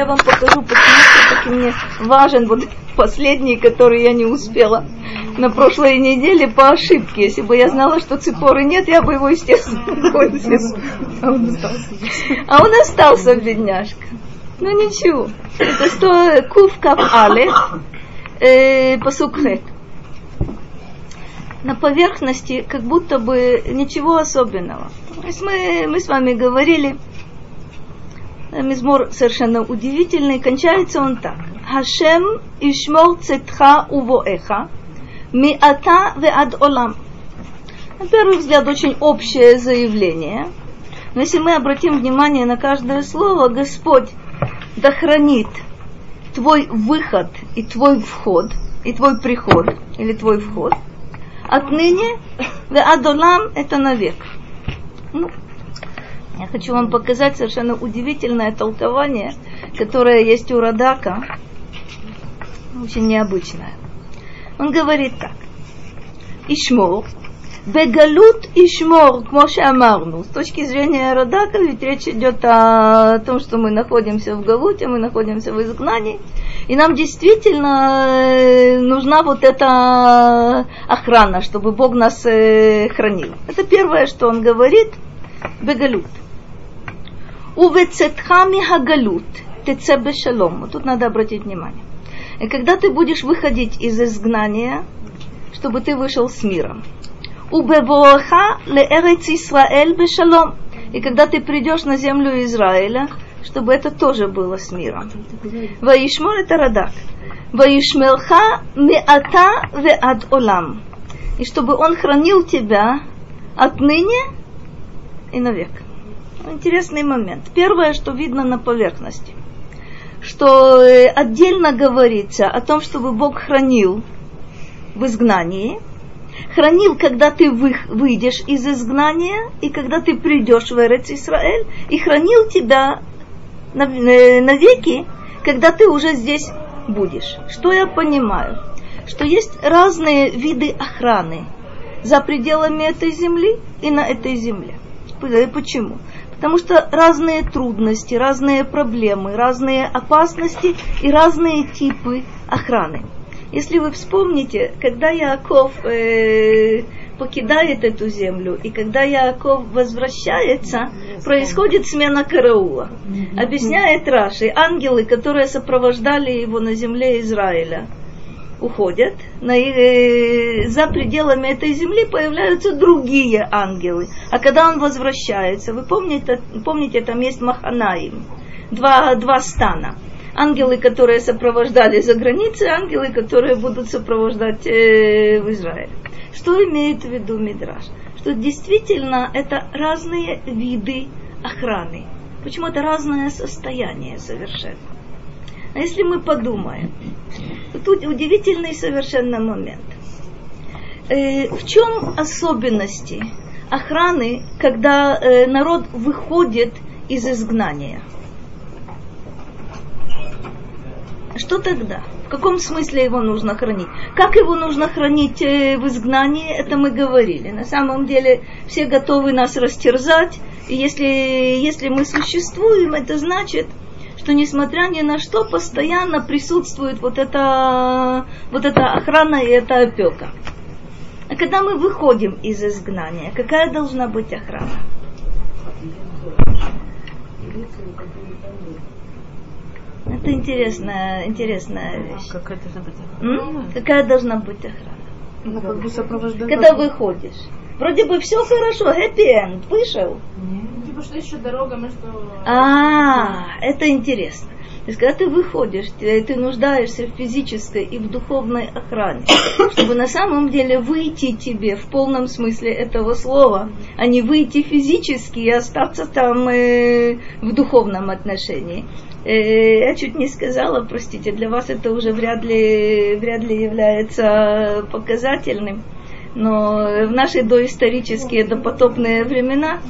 Я вам покажу, почему все-таки мне важен вот последний, который я не успела на прошлой неделе по ошибке. Если бы я знала, что ципоры нет, я бы его, естественно, А он остался, бедняжка. Ну ничего. Это что Кув Кав Але, э. На поверхности как будто бы ничего особенного. То есть мы, мы с вами говорили, Мизмор совершенно удивительный, кончается он так. Хашем ишмор цетха увоэха, миата веад олам. На первый взгляд очень общее заявление. Но если мы обратим внимание на каждое слово, Господь да твой выход и твой вход, и твой приход, или твой вход, отныне веад олам это навек. Ну, я хочу вам показать совершенно удивительное толкование, которое есть у Радака, очень необычное. Он говорит так. Ишмор, Бегалут Ишмор, Моше Амарну. С точки зрения Радака, ведь речь идет о том, что мы находимся в Галуте, мы находимся в изгнании, и нам действительно э, нужна вот эта охрана, чтобы Бог нас э, хранил. Это первое, что он говорит, Бегалут. Увецетха мигагалут, теце бешалом. Тут надо обратить внимание. И когда ты будешь выходить из изгнания, чтобы ты вышел с миром. Убевоха леэрец Исраэль бешалом. И когда ты придешь на землю Израиля, чтобы это тоже было с миром. Ваишмор это радак. Ваишмелха меата веад олам. И чтобы он хранил тебя отныне и навек. Интересный момент. Первое, что видно на поверхности, что э, отдельно говорится о том, чтобы Бог хранил в изгнании, хранил, когда ты выйдешь из изгнания, и когда ты придешь в Эрец Исраэль, и хранил тебя э, навеки, когда ты уже здесь будешь. Что я понимаю? Что есть разные виды охраны за пределами этой земли и на этой земле. Почему? Потому что разные трудности, разные проблемы, разные опасности и разные типы охраны. Если вы вспомните, когда Яков э, покидает эту землю, и когда Яков возвращается, происходит смена караула. Объясняет Раши, ангелы, которые сопровождали его на земле Израиля, уходят, на, э, за пределами этой земли появляются другие ангелы. А когда он возвращается, вы помните, помните там есть Маханаим, два, два стана. Ангелы, которые сопровождали за границей, ангелы, которые будут сопровождать э, в Израиле. Что имеет в виду Мидраш? Что действительно это разные виды охраны. Почему это разное состояние совершенно. А если мы подумаем, тут удивительный совершенно момент. Э, в чем особенности охраны, когда э, народ выходит из изгнания? Что тогда? В каком смысле его нужно хранить? Как его нужно хранить э, в изгнании, это мы говорили. На самом деле все готовы нас растерзать. И если, если мы существуем, это значит, что несмотря ни на что, постоянно присутствует вот эта, вот эта охрана и эта опека. А когда мы выходим из изгнания, какая должна быть охрана? Это интересная, интересная вещь. Какая должна быть охрана? М? Какая должна быть охрана? Ну, как бы сопровождать. Когда выходишь. Вроде бы все хорошо, happy end, вышел. Что еще дорога между... А, это интересно. То есть, когда ты выходишь, ты, ты нуждаешься в физической и в духовной охране, чтобы на самом деле выйти тебе в полном смысле этого слова, а не выйти физически и остаться там э, в духовном отношении. Э, я чуть не сказала, простите, для вас это уже вряд ли, вряд ли является показательным но в наши доисторические, допотопные времена,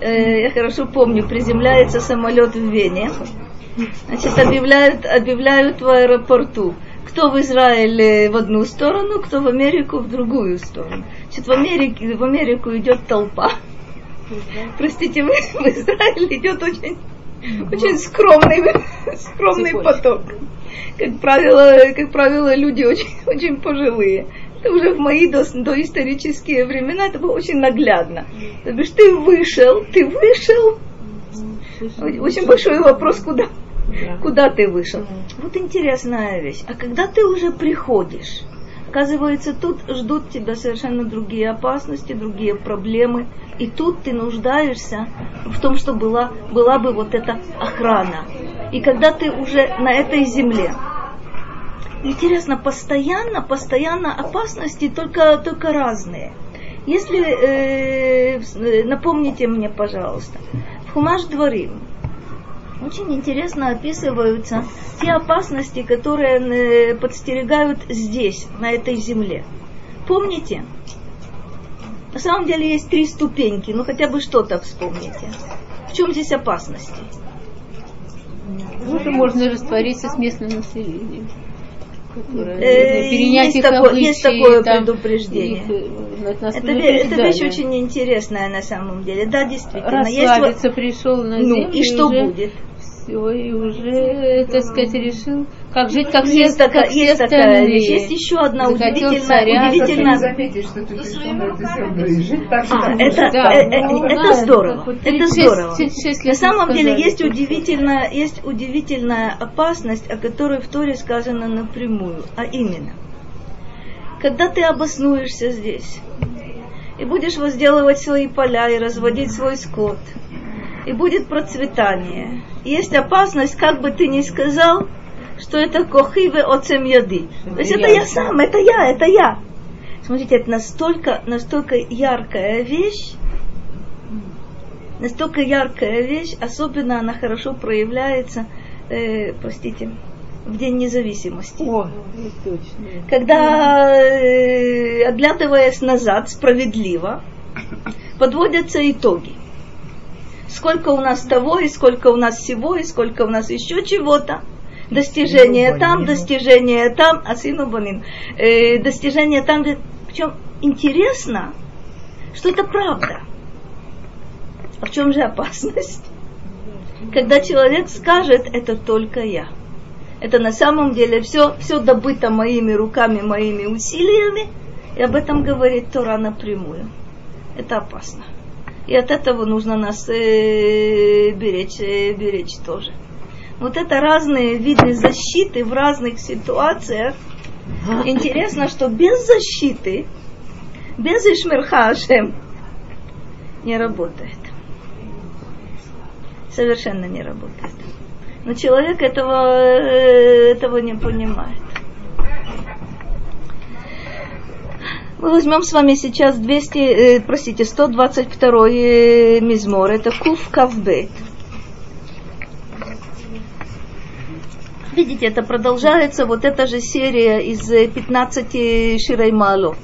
э, я хорошо помню, приземляется самолет в Вене, значит, объявляют, объявляют в аэропорту, кто в Израиле в одну сторону, кто в Америку в другую сторону. Значит, в, Америке, в Америку идет толпа. Простите, в, в Израиль идет очень очень скромный, скромный поток. Как правило, как правило, люди очень, очень пожилые. Это уже в мои до- доисторические времена это было очень наглядно. То бишь ты вышел, ты вышел. Очень большой вопрос, куда, куда ты вышел. Вот интересная вещь. А когда ты уже приходишь, оказывается, тут ждут тебя совершенно другие опасности, другие проблемы. И тут ты нуждаешься в том, что была, была бы вот эта охрана. И когда ты уже на этой земле, интересно, постоянно, постоянно опасности только, только разные. Если, э, э, напомните мне, пожалуйста, в Хумаш Дворим очень интересно описываются те опасности, которые э, подстерегают здесь, на этой земле. Помните? На самом деле есть три ступеньки, ну хотя бы что-то вспомните. В чем здесь опасности? Ну, можно раствориться с местным населением. Э, перенять есть такое- обычаи, есть такое там, предупреждение. их, э, нас Это, это вещь очень интересная на самом деле. Да, действительно. Расслабиться пришел на Ну, землю, и что уже будет? Все, и уже, так сказать, решил, как жить, как все, Есть такая, как все есть такая остальные. вещь. Есть еще одна Захотел удивительная, царя, удивительная. заметишь, что ты жить так же, А, как это, Да, э, э, ну, это да, здорово. Это 36 здорово. 36 На самом деле есть удивительная, есть удивительная опасность, о которой в Торе сказано напрямую, а именно, когда ты обоснуешься здесь и будешь возделывать свои поля и разводить свой скот, и будет процветание, есть опасность, как бы ты ни сказал, что это кохиве оцем яды. То есть это я сам, это я, это я. Смотрите, это настолько, настолько яркая вещь, настолько яркая вещь, особенно она хорошо проявляется, э, простите, в День независимости. О, точно. Когда, э, оглядываясь назад справедливо, подводятся итоги. Сколько у нас того, и сколько у нас всего, и сколько у нас еще чего-то. Достижения там, достижения там, асину банин. Э, достижения там, где... Причем интересно, что это правда. А в чем же опасность? Когда человек скажет, это только я. Это на самом деле все, все добыто моими руками, моими усилиями, и об этом говорит Тора напрямую. Это опасно. И от этого нужно нас э, беречь, э, беречь тоже. Вот это разные виды защиты в разных ситуациях. Интересно, что без защиты, без Ишмерха Ашем не работает. Совершенно не работает. Но человек этого, э, этого не понимает. Мы возьмем с вами сейчас 200, э, простите, 122 э, мизмор. Это Кув Кавбет. Видите, это продолжается вот эта же серия из э, 15 Ширай Маалот.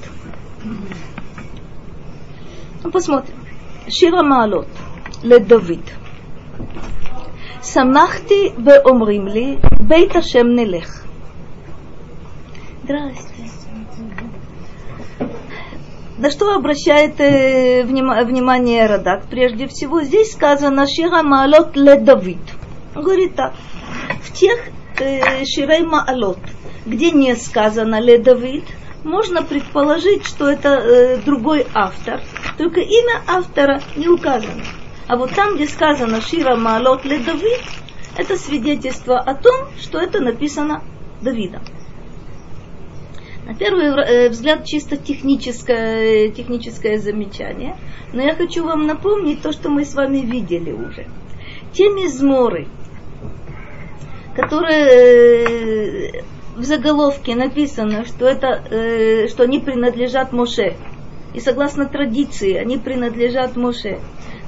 Ну, посмотрим. Шира Маалот. לדוד. שמחתי ואומרים לי, בית השם נלך. Здрасте. На что обращает э, внима- внимание Радак? Прежде всего, здесь сказано Шира Маалот ле Давид. Он говорит так. В тех э, Ширей Маалот, где не сказано ле Давид, можно предположить, что это э, другой автор, только имя автора не указано. А вот там, где сказано Шира Маалот ле Давид, это свидетельство о том, что это написано Давидом. На первый э, взгляд чисто техническое, техническое замечание, но я хочу вам напомнить то, что мы с вами видели уже. Те мизморы, которые э, в заголовке написано, что, это, э, что они принадлежат Моше, и согласно традиции они принадлежат Моше.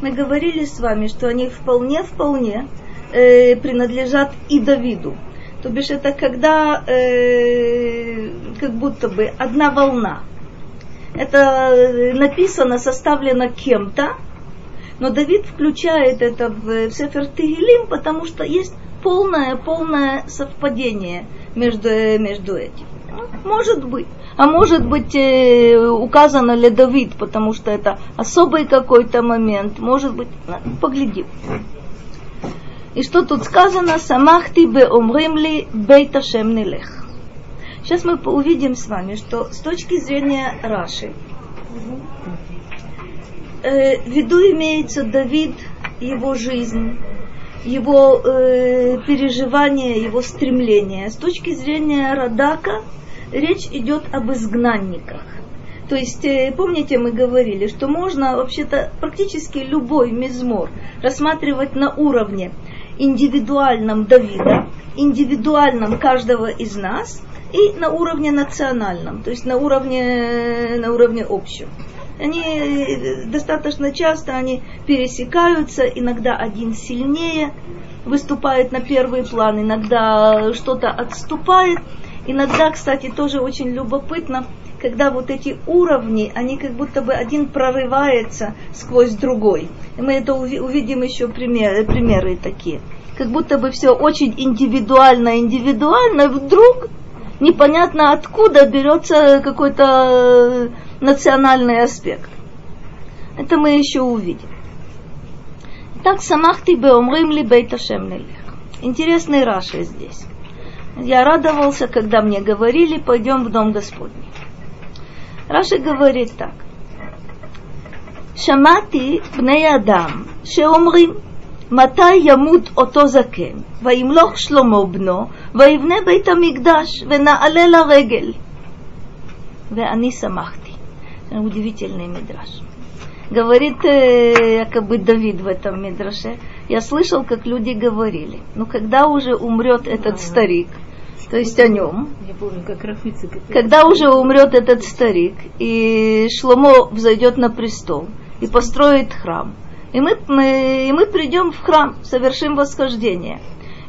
Мы говорили с вами, что они вполне-вполне э, принадлежат и Давиду. То бишь это когда э, как будто бы одна волна. Это написано, составлено кем-то, но Давид включает это в, Сефер Тегилим, потому что есть полное, полное совпадение между, между этим. Может быть. А может быть э, указано ли Давид, потому что это особый какой-то момент. Может быть, ну, поглядим. И что тут сказано? Самахти бе омримли бейт Ашем нелех. Сейчас мы увидим с вами, что с точки зрения Раши, э, в виду имеется Давид, его жизнь, его э, переживания, его стремления. С точки зрения Радака речь идет об изгнанниках. То есть, э, помните, мы говорили, что можно вообще-то практически любой мизмор рассматривать на уровне индивидуальном Давида, индивидуальном каждого из нас и на уровне национальном, то есть на уровне, на уровне общем. Они э, достаточно часто они пересекаются, иногда один сильнее выступает на первый план, иногда что-то отступает. Иногда, кстати, тоже очень любопытно, когда вот эти уровни, они как будто бы один прорывается сквозь другой. И мы это увидим еще примеры, примеры такие. Как будто бы все очень индивидуально, индивидуально, вдруг непонятно откуда берется какой-то национальный аспект. Это мы еще увидим. Так самахти беомрим ли бейт Интересный Раши здесь. Я радовался, когда мне говорили, пойдем в дом Господний. Раши говорит так. שמעתי בני אדם שאומרים מתי ימות אותו זקן וימלוך שלמה בנו ויבנה בית המקדש ונעלה לרגל ואני שמחתי удивительный мидраж. Говорит э, якобы Давид в этом мидраше, я слышал, как люди говорили, ну когда уже умрет этот старик, то есть о нем, Я помню, как Рафицы. когда уже умрет этот старик, и Шломо взойдет на престол и построит храм, и мы, мы, и мы придем в храм, совершим восхождение.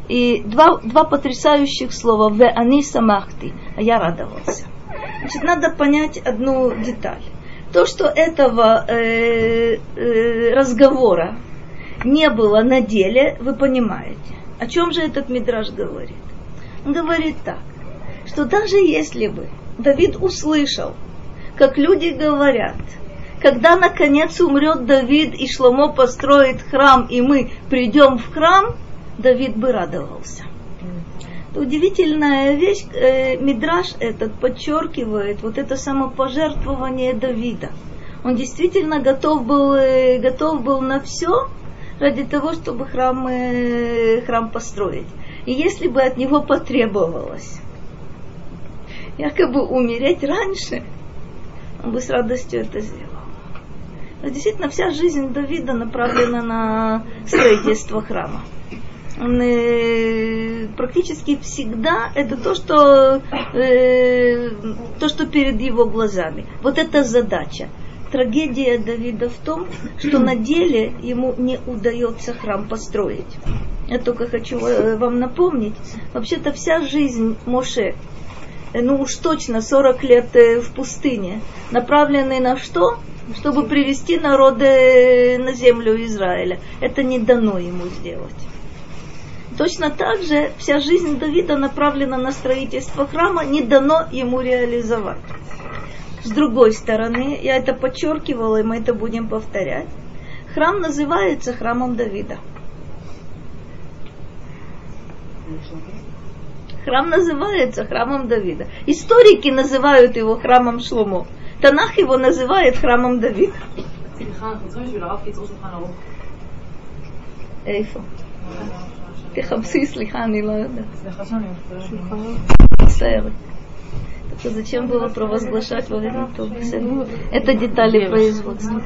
И два, два потрясающих слова «Ве ани самахти», а я радовался. Значит, надо понять одну деталь. То, что этого э, э, разговора не было на деле, вы понимаете. О чем же этот мидраж говорит? Он говорит так, что даже если бы Давид услышал, как люди говорят, когда наконец умрет Давид и Шломо построит храм, и мы придем в храм, Давид бы радовался. Удивительная вещь, э, Мидраш этот подчеркивает вот это самопожертвование Давида. Он действительно готов был, э, готов был на все ради того, чтобы храм, э, храм построить. И если бы от него потребовалось якобы умереть раньше, он бы с радостью это сделал. Но действительно вся жизнь Давида направлена на строительство храма практически всегда это то, что, э, то, что перед его глазами. Вот эта задача. Трагедия Давида в том, что на деле ему не удается храм построить. Я только хочу э, вам напомнить, вообще-то вся жизнь Моше, э, ну уж точно 40 лет э, в пустыне, направлены на что? Чтобы привести народы на землю Израиля. Это не дано ему сделать. Точно так же вся жизнь Давида направлена на строительство храма, не дано ему реализовать. С другой стороны, я это подчеркивала, и мы это будем повторять, храм называется храмом Давида. Храм называется храмом Давида. Историки называют его храмом Шломо. Танах его называет храмом Давида. Эйфа. תחפשי, סליחה, אני לא יודעת. מצטערת. Так зачем было провозглашать во время Тобиса? Это детали производства.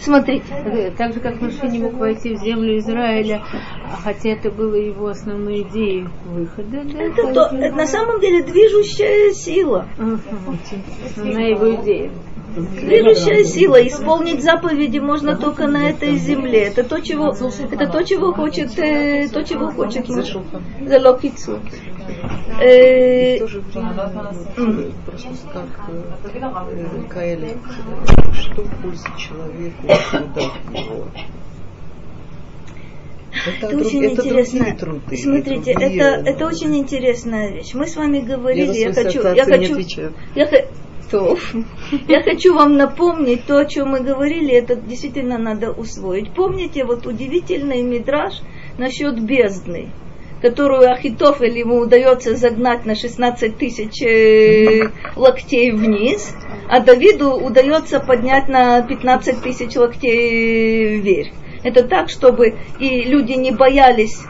Смотрите. Так же, как Моше не мог войти в землю Израиля, хотя это было его основной идеей выхода. Да, это, то, это на самом деле движущая сила. Основная его идея. Движущая сила. Исполнить заповеди можно только на этой земле. Это то, чего, это то, чего хочет, э, то, чего хочет муж. За локицу. Э, что польза человеку, его. Это, друг- очень это интересно. труды, Смотрите, другие, это, ну, это очень интересная вещь. Мы с вами Я говорили, я свои хочу, я хочу, я, То. я хочу вам напомнить то, о чем мы говорили, это действительно надо усвоить. Помните вот удивительный мидраж, насчет бездны, которую Ахитофель ему удается загнать на 16 тысяч э, локтей вниз, а Давиду удается поднять на 15 тысяч локтей вверх. Это так, чтобы и люди не боялись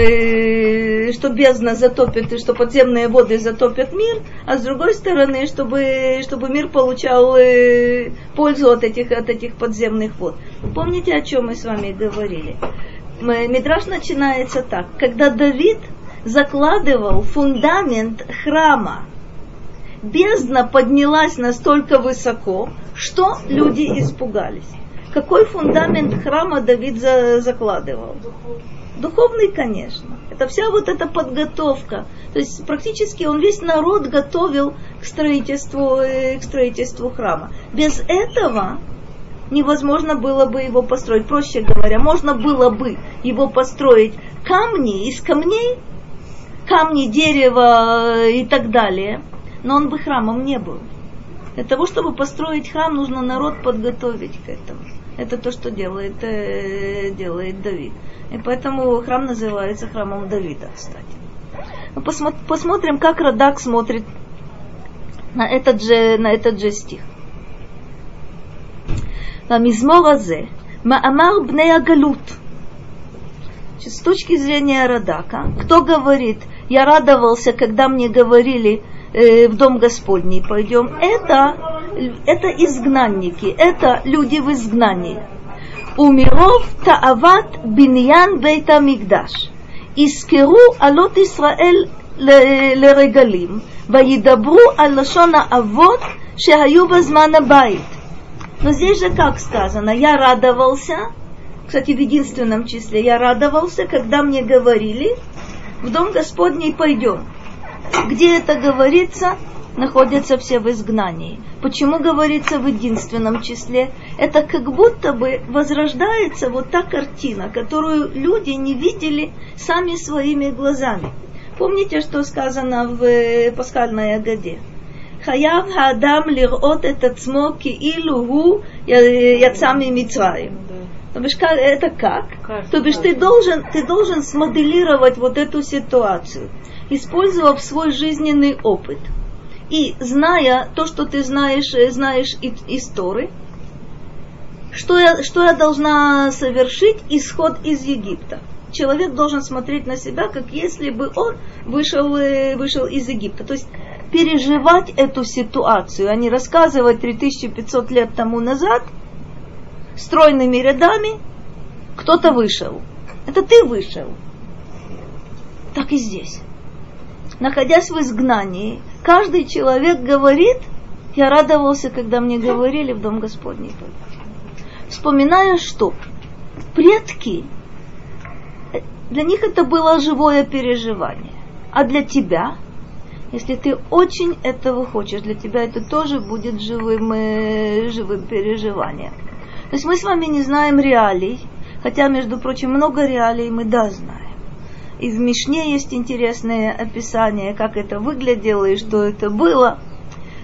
э, что бездна затопит и что подземные воды затопят мир, а с другой стороны, чтобы, чтобы мир получал э, пользу от этих, от этих подземных вод. Помните, о чем мы с вами говорили? Мидраш начинается так. Когда Давид закладывал фундамент храма, бездна поднялась настолько высоко, что люди испугались. Какой фундамент храма Давид за, закладывал? Духовный, конечно. Это вся вот эта подготовка. То есть практически он весь народ готовил к строительству, э, к строительству храма. Без этого невозможно было бы его построить. Проще говоря, можно было бы его построить камни из камней, камни, дерево и так далее, но он бы храмом не был. Для того, чтобы построить храм, нужно народ подготовить к этому. Это то, что делает, э, делает Давид. И поэтому храм называется храмом Давида, кстати. Ну, Мы посмотрим, как Радак смотрит на этот же, на этот же стих. мизморазе, маамар Бнеагалут. С точки зрения Радака, кто говорит, я радовался, когда мне говорили, э, в дом Господний пойдем, это, это изгнанники, это люди в изгнании. ומרוב תאוות בניין בית המקדש, יזכרו עלות ישראל לרגלים, וידברו על לשון האבות שהיו בזמן הבית. Но здесь же как сказано, я радовался, кстати, в единственном числе, я радовался, когда мне говорили, в дом Господний пойдем. Где это говорится, находятся все в изгнании. Почему говорится в единственном числе? Это как будто бы возрождается вот та картина, которую люди не видели сами своими глазами. Помните, что сказано в э, пасхальной Агаде? Хаяв хадам лирот этот смоки илу гу э, яцами митраем. Ну То бишь, это как? То бишь, ты должен, ты должен смоделировать вот эту ситуацию, использовав свой жизненный опыт – и зная то, что ты знаешь, знаешь из Торы, что я, что я должна совершить исход из Египта. Человек должен смотреть на себя, как если бы он вышел, вышел из Египта. То есть переживать эту ситуацию, а не рассказывать 3500 лет тому назад стройными рядами, кто-то вышел. Это ты вышел. Так и здесь. Находясь в изгнании, каждый человек говорит, я радовался, когда мне говорили в Дом Господний. Вспоминая, что предки, для них это было живое переживание. А для тебя – если ты очень этого хочешь, для тебя это тоже будет живым, э, живым переживанием. То есть мы с вами не знаем реалий, хотя, между прочим, много реалий мы да знаем. И в Мишне есть интересное описание, как это выглядело и что это было.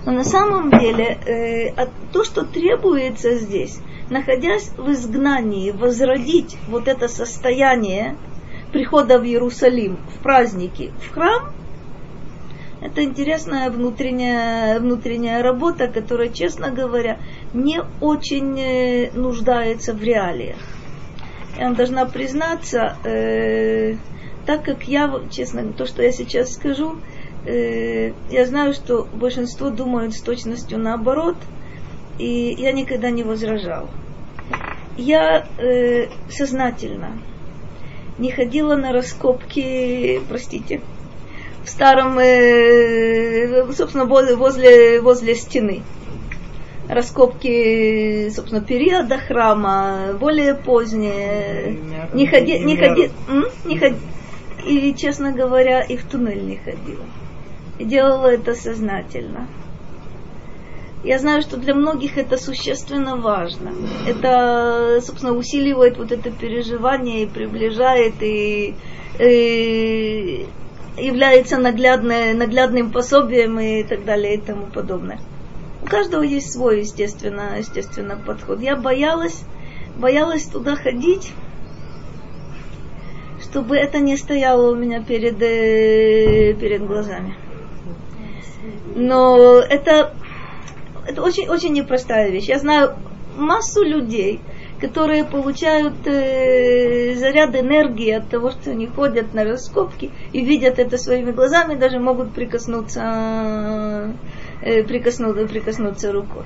Но на самом деле э, то, что требуется здесь, находясь в изгнании, возродить вот это состояние прихода в Иерусалим, в праздники, в храм – это интересная внутренняя, внутренняя работа, которая, честно говоря, не очень э, нуждается в реалиях. Я вам должна признаться, э, так как я, честно, то, что я сейчас скажу, э, я знаю, что большинство думают с точностью наоборот, и я никогда не возражал. Я э, сознательно не ходила на раскопки, простите, в старом, э, собственно, возле, возле стены. Раскопки, собственно, периода храма, более поздние. Не ходи, не ходи, не ходи, и, честно говоря, и в туннель не ходила. И делала это сознательно. Я знаю, что для многих это существенно важно. Это, собственно, усиливает вот это переживание и приближает, и, и является наглядным пособием и так далее и тому подобное. У каждого есть свой, естественно, естественно, подход. Я боялась, боялась туда ходить, чтобы это не стояло у меня перед, э, перед глазами. Но это, это очень, очень непростая вещь. Я знаю массу людей, которые получают э, заряд энергии от того, что они ходят на раскопки и видят это своими глазами, даже могут прикоснуться, э, прикоснуться, прикоснуться рукой.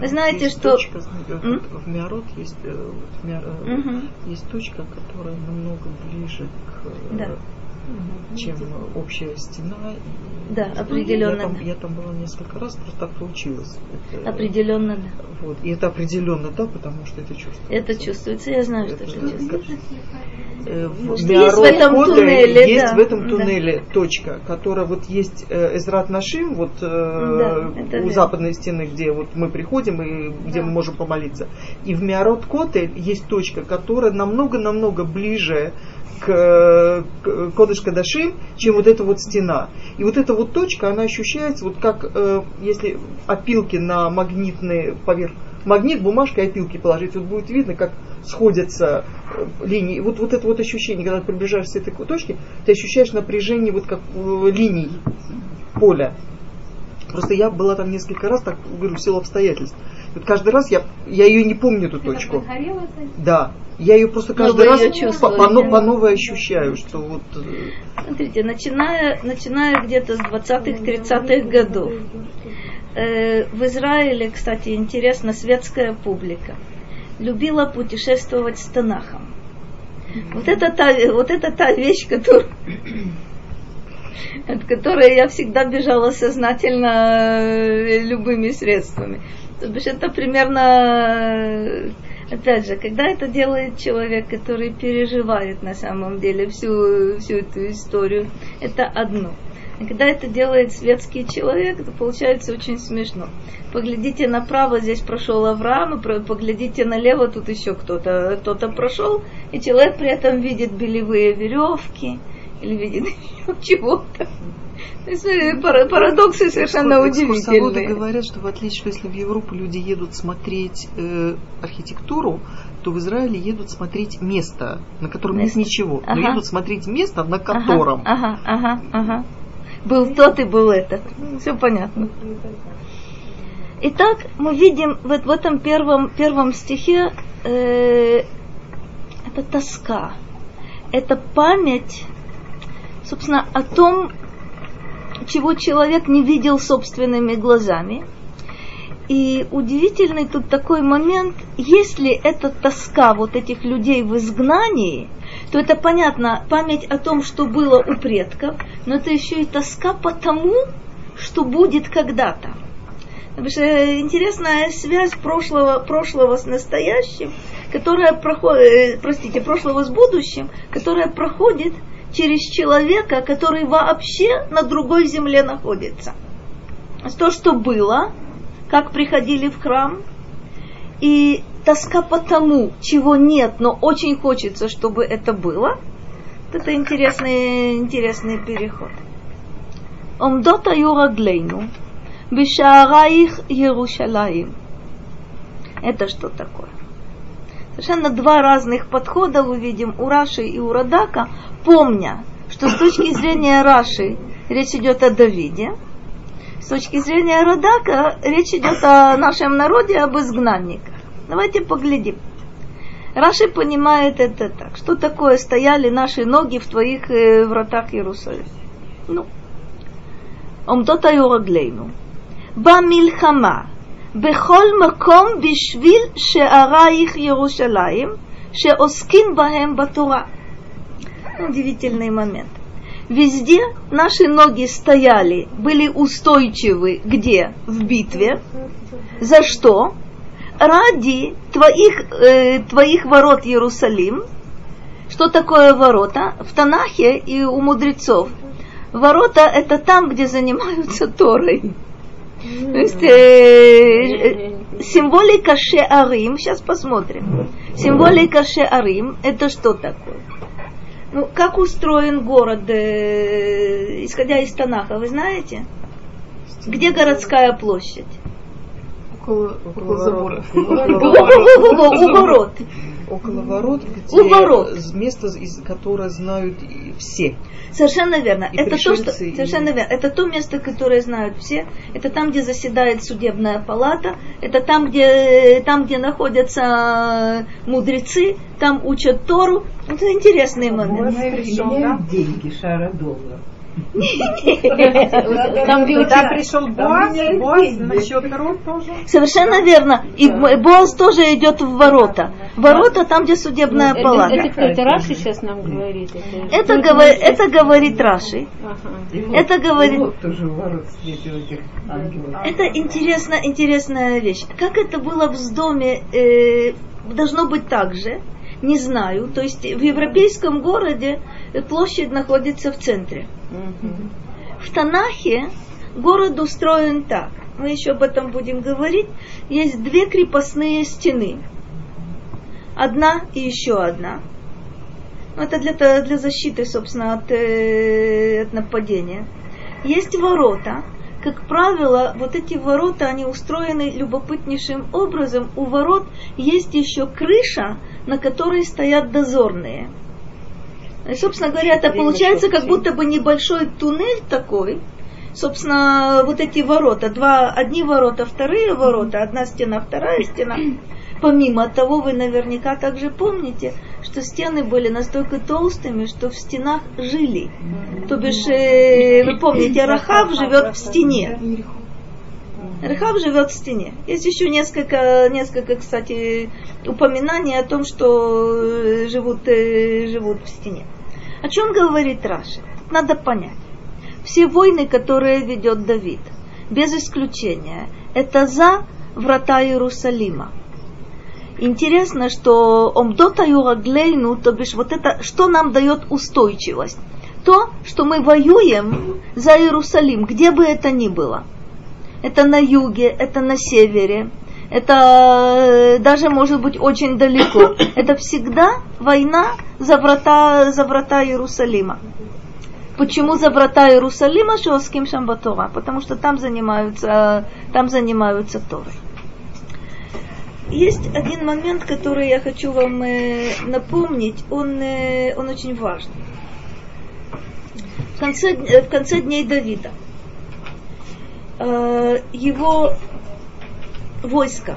Вы знаете, есть что- точка, М? в Миарот есть, в Миар- Мгм. есть точка, которая намного ближе к э, Да. Чем общая стена. И Да, я определенно, там, да. я там была несколько раз, просто так получилось. Это, Определенно, да. Вот. И это определенно да, потому что это чувствуется. Это чувствуется, я знаю, что это Это- чувствуется. Э, есть в этом Кодель туннеле, есть да, в этом да. туннеле точка, которая вот есть э, Эзрат Нашим, вот э, Да, это у верно. западной стены, где вот мы приходим и где мы можем помолиться. И в Миарот Котель есть точка, которая намного-намного ближе к, к Кодыш Кадашим, чем вот эта вот стена. И вот эта вот точка, она ощущается вот как э, если опилки на магнитные поверх магнит, бумажка и опилки положить, вот будет видно, как сходятся э, линии. Вот, вот это вот ощущение, когда ты приближаешься к этой точке, ты ощущаешь напряжение вот как э, линий поля. Просто я была там несколько раз, так говорю, в силу обстоятельств. Вот каждый раз я, я ее не помню, эту точку. Да. Я ее просто каждый раз по, по, но- по новой ощущаю, что вот э, Смотрите, начиная, начиная где-то с 20-30-х годов, э, в Израиле, кстати, интересно, светская публика любила путешествовать с Танахом. Вот это та, вот это та вещь, которую, от которой я всегда бежала сознательно э, любыми средствами. То бишь это примерно, э, опять же, когда это делает человек, который переживает на самом деле всю, всю эту историю, это одно. А когда это делает светский человек, это получается очень смешно. Поглядите направо, здесь прошел Авраам, и поглядите налево, тут еще кто-то кто прошел, и человек при этом видит белевые веревки, или видит чего-то. Э, пара- Парадоксы совершенно удивительные. говорят, что в отличие, что если в Европу люди едут смотреть э, архитектуру, то в Израиле едут смотреть место, на котором Место. нет ничего. Но Ага. едут смотреть место, на котором. Ага, ага, ага. Был тот и был этот. Все понятно. Итак, мы видим вот в этом первом, первом стихе э, это тоска, это память, собственно, о том, чего человек не видел собственными глазами. И удивительный тут такой момент, если это тоска вот этих людей в изгнании, то это понятно, память о том, что было у предков, но это еще и тоска по тому, что будет когда-то. Потому что интересная связь прошлого, прошлого с настоящим, которая проходит, простите, прошлого с будущим, которая проходит через человека, который вообще на другой земле находится. То, что было, как приходили в храм, и тоска по тому, чего нет, но очень хочется, чтобы это было, вот это интересный, интересный переход. עומדות היו רגלינו בשערייך ירושלים. Это что такое? совершенно два разных подхода увидим у Раши и у Радака, помня, что с точки зрения Раши речь идет о Давиде, с точки зрения Радака речь идет о нашем народе, об изгнанниках. Давайте поглядим. Раши понимает это так. Что такое стояли наши ноги в твоих э, вратах Иерусалима? Ну, Омдота Юраглейну. Бамильхама. בכל מקום בשביל שערייך ירושלים שעוסקים בהם בתורה. Удивительный момент. Везде наши ноги стояли, были устойчивы. Где? В битве. За что? Ради твоих, э, твоих ворот Иерусалим. Что такое ворота? В Танахе и у мудрецов Ворота это там, где занимаются Торой. То есть э, символика Шеарим, сейчас посмотрим. Символика Шеарим это что такое? Ну, как устроен город, э, исходя из Танаха, вы знаете? Где городская площадь? Около, около забора. У ворот. У Около ворот, где У ворот. з- место, из которое знают все. Совершенно верно. И это то, что и- совершенно верно. Это то место, которое знают все. Это там, где заседает судебная палата. Это там, где там, где находятся мудрецы. Там учат Тору. Это интересный момент. Меняют деньги, шара доллар. Там, пришел Боас, Боас насчет ворот тоже. Совершенно верно. И Боас тоже идет в ворота. Ворота там, где судебная Это, палата. это кто? Это Раши сейчас нам говорит? Это, Это, говор- это говорит Раши. Это говорит-. Это интересно, интересная вещь. Как это было в доме, э, должно быть так же, не знаю. То есть в европейском городе площадь находится в центре. В Танахе город устроен так. Мы еще об этом будем говорить. Есть две крепостные стены. Одна и еще одна. Ну, Это для, для защиты, собственно, от, э, от нападения. Есть ворота. Как правило, вот эти ворота, они устроены любопытнейшим образом. У ворот есть еще крыша, на которой стоят дозорные. И, собственно говоря, это получается как будто бы небольшой туннель такой. Собственно, вот эти ворота, два, одни ворота, вторые ворота, одна стена, вторая стена. Помимо того, вы наверняка также помните, что стены были настолько толстыми, что в стенах жили. То бишь, э, вы помните, Рахав живет в стене. Рахав живет в стене. Есть еще несколько, несколько, кстати, упоминаний о том, что э, живут, э, живут в стене. О чем говорит Раши? Надо понять. Все войны, которые ведет Давид, без исключения, это за врата Иерусалима. Интересно, что омдота юраглейну, то бишь вот это, что нам дает устойчивость? То, что мы воюем за Иерусалим, где бы это ни было. Это на юге, это на севере, это э, даже может быть очень далеко. Это всегда война за врата, за врата Иерусалима. Почему за врата Иерусалима Шоским Шамбатора? Потому что там занимаются, там занимаются Торой. Есть один момент, который я хочу вам э, напомнить, он, э, он очень важный. В конце, в конце дней Давида э, его войско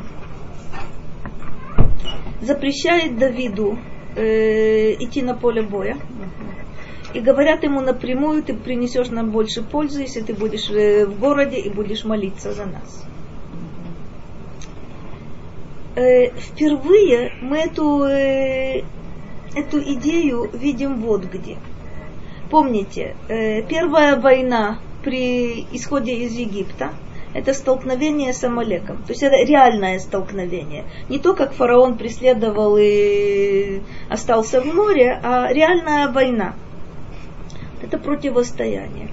запрещает Давиду э, идти на поле боя. И говорят ему напрямую, ты принесешь нам больше пользы, если ты будешь э, в городе и будешь молиться за нас. Э, впервые мы эту, э, эту идею видим вот где. Помните, э, первая война при исходе из Египта это столкновение с Амалеком. То есть это реальное столкновение. Не то, как фараон преследовал и остался в море, а реальная война. Это противостояние.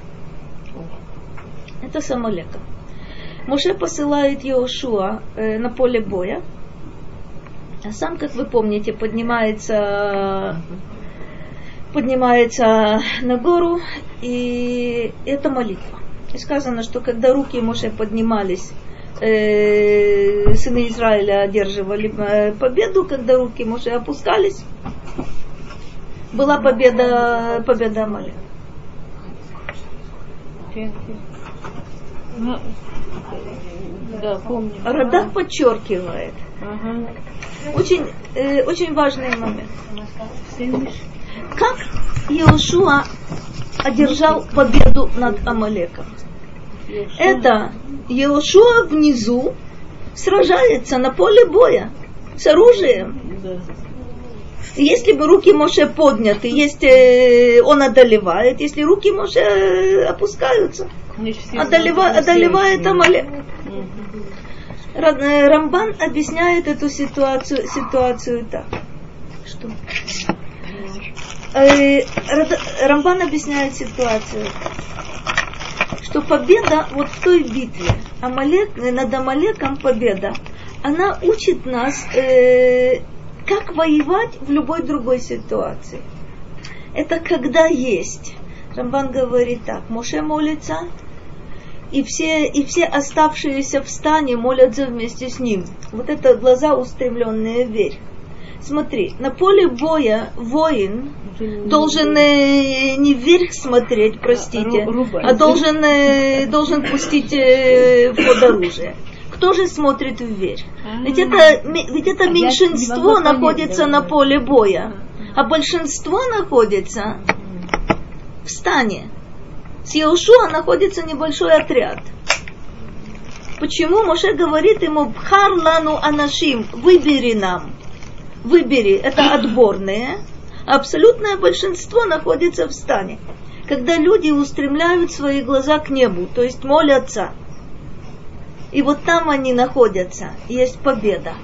Это с Амалеком. Моше посылает Иошуа э, на поле боя, а сам, как вы помните, поднимается, поднимается на гору, и это молитва. И сказано, что когда руки Моше поднимались, э, сыны Израиля одерживали э, победу, когда руки Моше опускались, была победа, победа Амалека. Ну, да, помню. Радах подчеркивает Ага. очень, э, очень важный момент. Как Иошуа одержал победу над Амалеком? Это Иошуа внизу сражается на поле боя с оружием. Если бы руки Моше подняты, есть, э, он одолевает. Если руки Моше опускаются, одолевает сердце. Амалек. Э, Рамбан объясняет эту ситуацию, ситуацию так. Что? Э, Рамбан объясняет ситуацию что победа вот в той битве Амалек, э, над Амалеком победа, она учит нас, э, как воевать в любой другой ситуации. Это когда есть. Рамбан говорит так, Моше молится, и все, и все оставшиеся в стане молятся вместе с ним. Вот это глаза устремленные вверх. Смотри, на поле боя воин должен э, не вверх смотреть, простите, а должен, э, должен пустить э, в ход оружие. Кто же смотрит вверх? Ведь это, ведь это А. Меньшинство находится на поле боя, а большинство находится в стане. С Иошуа находится небольшой отряд. Почему Моше говорит ему «Бхар лану анашим» «Выбери нам». Выбери, это отборные. Абсолютное большинство находится в стане. Когда люди устремляют свои глаза к небу, то есть молятся, и вот там они находятся, есть победа.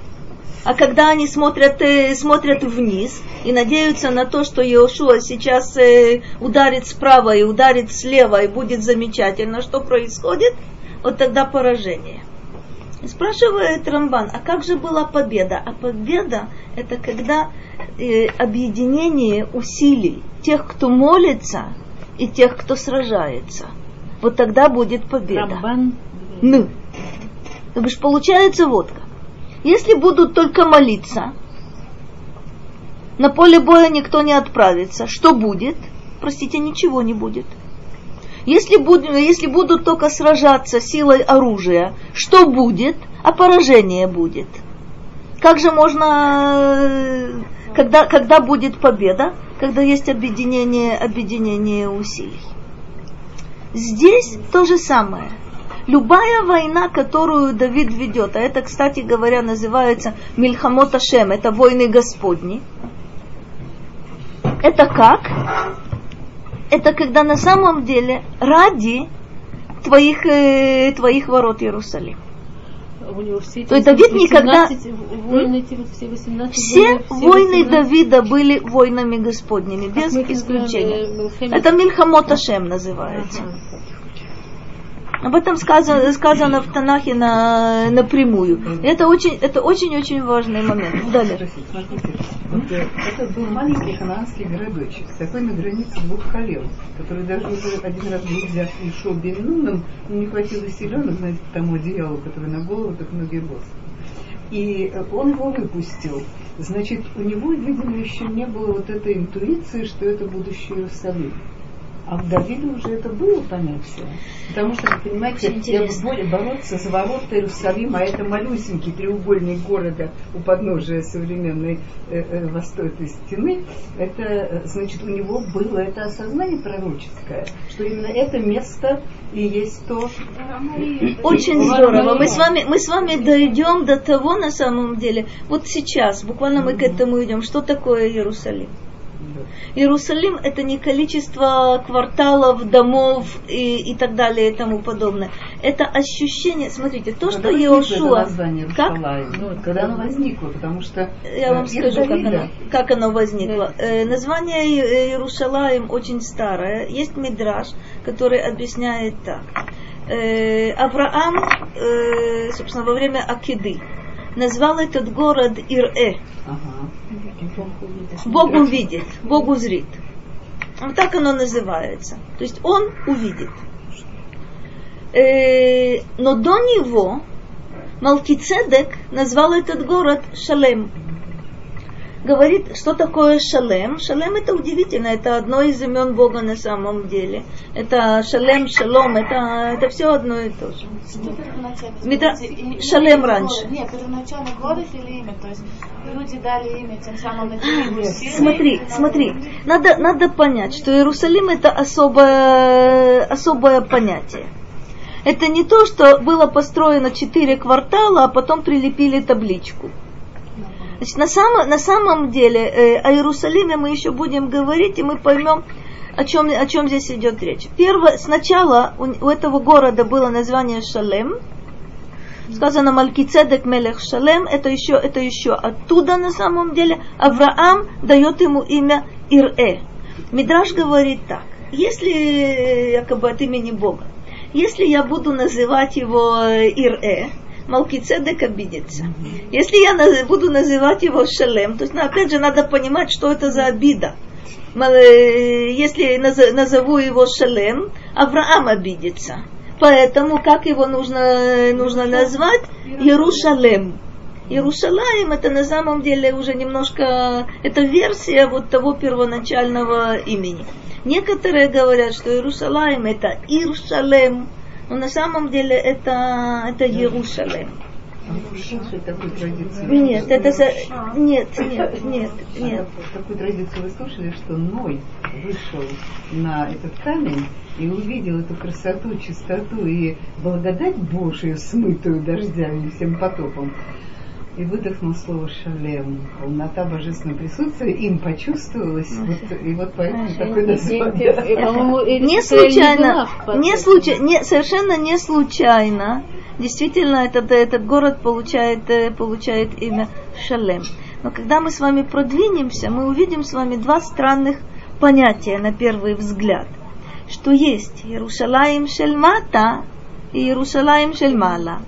А когда они смотрят, э, смотрят вниз и надеются на то, что Иошуа сейчас э, ударит справа и ударит слева, и будет замечательно, что происходит, вот тогда поражение. И спрашивает Рамбан, а как же была победа? А победа это когда э, объединение усилий тех, кто молится, и тех, кто сражается. Вот тогда будет победа. Рамбан. Н. То бишь получается вот как. Если будут только молиться, на поле боя никто не отправится. Что будет? Простите, ничего не будет. Если, буд- если будут только сражаться силой оружия, что будет? А поражение будет. Как же можно, э, когда, когда будет победа? Когда есть объединение, объединение усилий. Здесь то же самое. Любая война, которую Давид ведет, а это, кстати говоря, называется Мильхамот Ашем, это войны Господни. Это как? Это когда на самом деле ради твоих, э, твоих ворот Иерусалим. У него все То есть Давид никогда- 18 войны, все 18 Все войны, войны 18 Давида были войнами Господними, без мы их исключения. Это Мильхамот Ашем называется. Ага. Об этом сказано, сказано в Танахе на, напрямую. Это очень, это очень-очень важный момент. Далее. Смотрите, вот, э, это был маленький ханаанский городочек, такой на границе двух колен, который даже уже один раз был взят и шел но не хватило силенок, знаете, тому одеялу, которое на голову, как многие боссы. И э, он его выпустил. Значит, у него, видимо, еще не было вот этой интуиции, что это будущий Иерусалим. А в Давиде уже это было понятие. Потому что, вы понимаете, интересно. более бороться за ворота Иерусалима, а это малюсенький треугольник города у подножия современной э, э, восточной стены, это, э, значит, у него было это осознание пророческое, что именно это место и есть то, Очень здорово. Мы с вами, мы с вами дойдем до того, на самом деле, вот сейчас, буквально мы к этому идем, что такое Иерусалим. Иерусалим это не количество кварталов, домов и, и так далее и тому подобное. Это ощущение, смотрите, то, что Когда Иошуа... название Как? Иерусалим? Ну, когда оно возникло, потому что Я вам э, скажу, как оно, как оно возникло. Э, название Ие- Иерушалаим очень старое. Есть мидраж, который объясняет так. Э, Авраам, э, собственно, во время Акиды назвал этот город Ир-Э. Ага. Бог увидит, Бог узрит. Вот так оно называется. То есть он увидит. Э, но до него Малкицедек назвал этот город Шалем. Говорит, что такое Шалем. Шалем это удивительно, это одно из имен Бога на самом деле. Это Шалем, Шалом, это, это все одно и то же. Что первоначально? Шалем раньше. Нет, первоначально город или имя? То есть люди дали имя, тем самым силой. Смотри, смотри, надо, надо понять, что Иерусалим это особое, особое понятие. Это не то, что было построено четыре квартала, а потом прилепили табличку. Значит, на, самом, на самом деле э, о Иерусалиме мы еще будем говорить, и мы поймем, о чем, о чем здесь идет речь. Первое, сначала у, у этого города было название Шалем, сказано Малькицедек Мелех Шалем, это еще, это еще оттуда на самом деле. Авраам дает ему имя Ир-Э. Мидраш говорит так, если э, якобы от имени Бога, если я буду называть его э, Ир-Э, Малкицедек обидится. Если я буду называть его Шалем, то есть, ну, опять же, надо понимать, что это за обида. Э, Если наз- назову его Шалем, Авраам обидится. Поэтому как его нужно, нужно назвать? Иерушалем. Иерусалим это на самом деле уже немножко, это версия вот того первоначального имени. Некоторые говорят, что Иерусалим это Иршалем, но на самом деле это, это Иерусалим. Нет, это за... нет, нет, нет, нет. Такую традицию вы слушали, что Ной вышел на этот камень и увидел эту красоту, чистоту и благодать Божию, смытую дождями и всем потопом, и выдохнул слово шалем. Полнота божественного присутствия им почувствовалась. Вот, и вот поэтому такое название. Не случайно, не случайно, не, совершенно не случайно. Действительно, этот, этот город получает, э, получает имя Шалем. Но когда мы с вами продвинемся, мы увидим с вами два странных понятия на первый взгляд. Что есть Иерусалим Шельмата и Иерусалим Шельмала.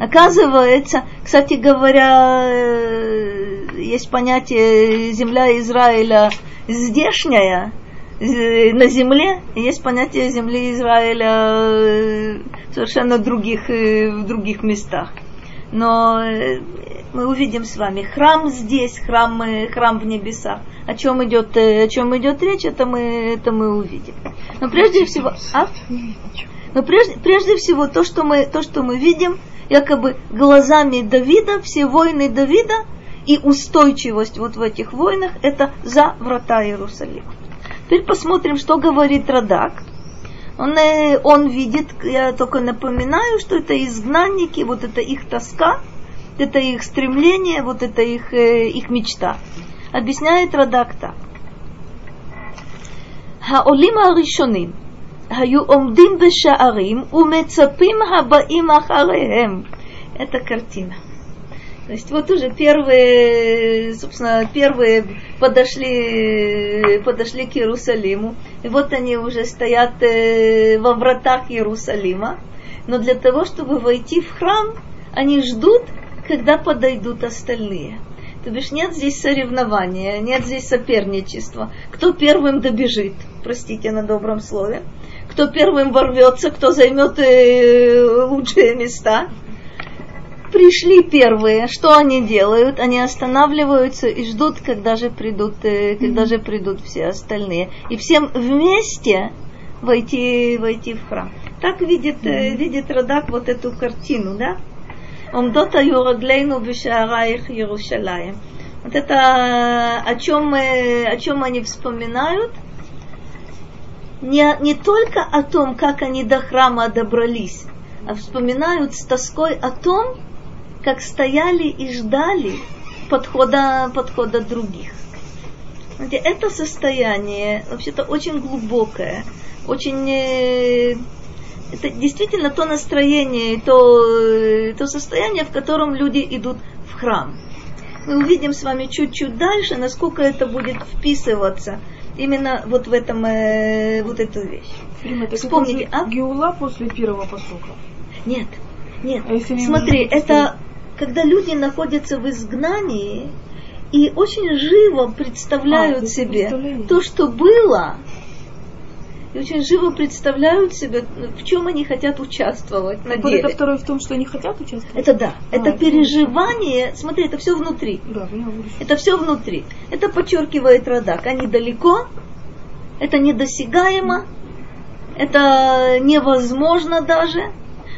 Оказывается, кстати говоря, э, есть понятие земля Израиля здешняя, э, на земле, есть понятие земли Израиля э, совершенно других, в других местах. Но мы увидим с вами храм здесь, храм, храм в небесах. О чем идет, о чем идет речь, это мы, это мы увидим. Но прежде всего, а? Но прежде, прежде всего то, что мы, то, что мы видим, якобы глазами Давида, все войны Давида и устойчивость вот в этих войнах – это за врата Иерусалима. Теперь посмотрим, что говорит Радак. Он, э, он видит, я только напоминаю, что это изгнанники, вот это их тоска, это их стремление, вот это их, э, их мечта. Объясняет Радак так. Хаолима решеним – היו עומדים בשערים ומצפים הבאים אחריהם. Это картина. То есть вот уже первые, собственно, первые подошли, подошли к Иерусалиму. И вот они уже стоят э, во вратах Иерусалима. Но для того, чтобы войти в храм, они ждут, когда подойдут остальные. То бишь нет здесь соревнования, нет здесь соперничества. Кто первым добежит, простите на добром слове кто первым ворвется, кто займет э, лучшие места. Пришли первые, что они делают? Они останавливаются и ждут, когда же придут, э, когда же придут все остальные. И всем вместе войти, войти в храм. Так видит, mm-hmm. видит Радак вот эту картину, да? Омдот. Вот это о чем, о чем они вспоминают – не, не только о том, как они до храма добрались, а вспоминают с тоской о том, как стояли и ждали подхода, подхода других. Это состояние вообще-то очень глубокое, очень э, это действительно то настроение, то, то состояние, в котором люди идут в храм. Мы увидим с вами чуть-чуть дальше, насколько это будет вписываться именно вот в этом, э, вот эту вещь. Рим, это Вспомните, а? Геула после первого посока? Нет, нет. А Смотри, это когда люди находятся в изгнании и очень живо представляют а, себе то, что было, и очень живо представляют себе, в чем они хотят участвовать на вот это второе в том, что они хотят участвовать? Это да. А, это переживание, смотри, это все внутри. Да, это все внутри. Это подчеркивает Радак. Они далеко, это недосягаемо, это невозможно даже.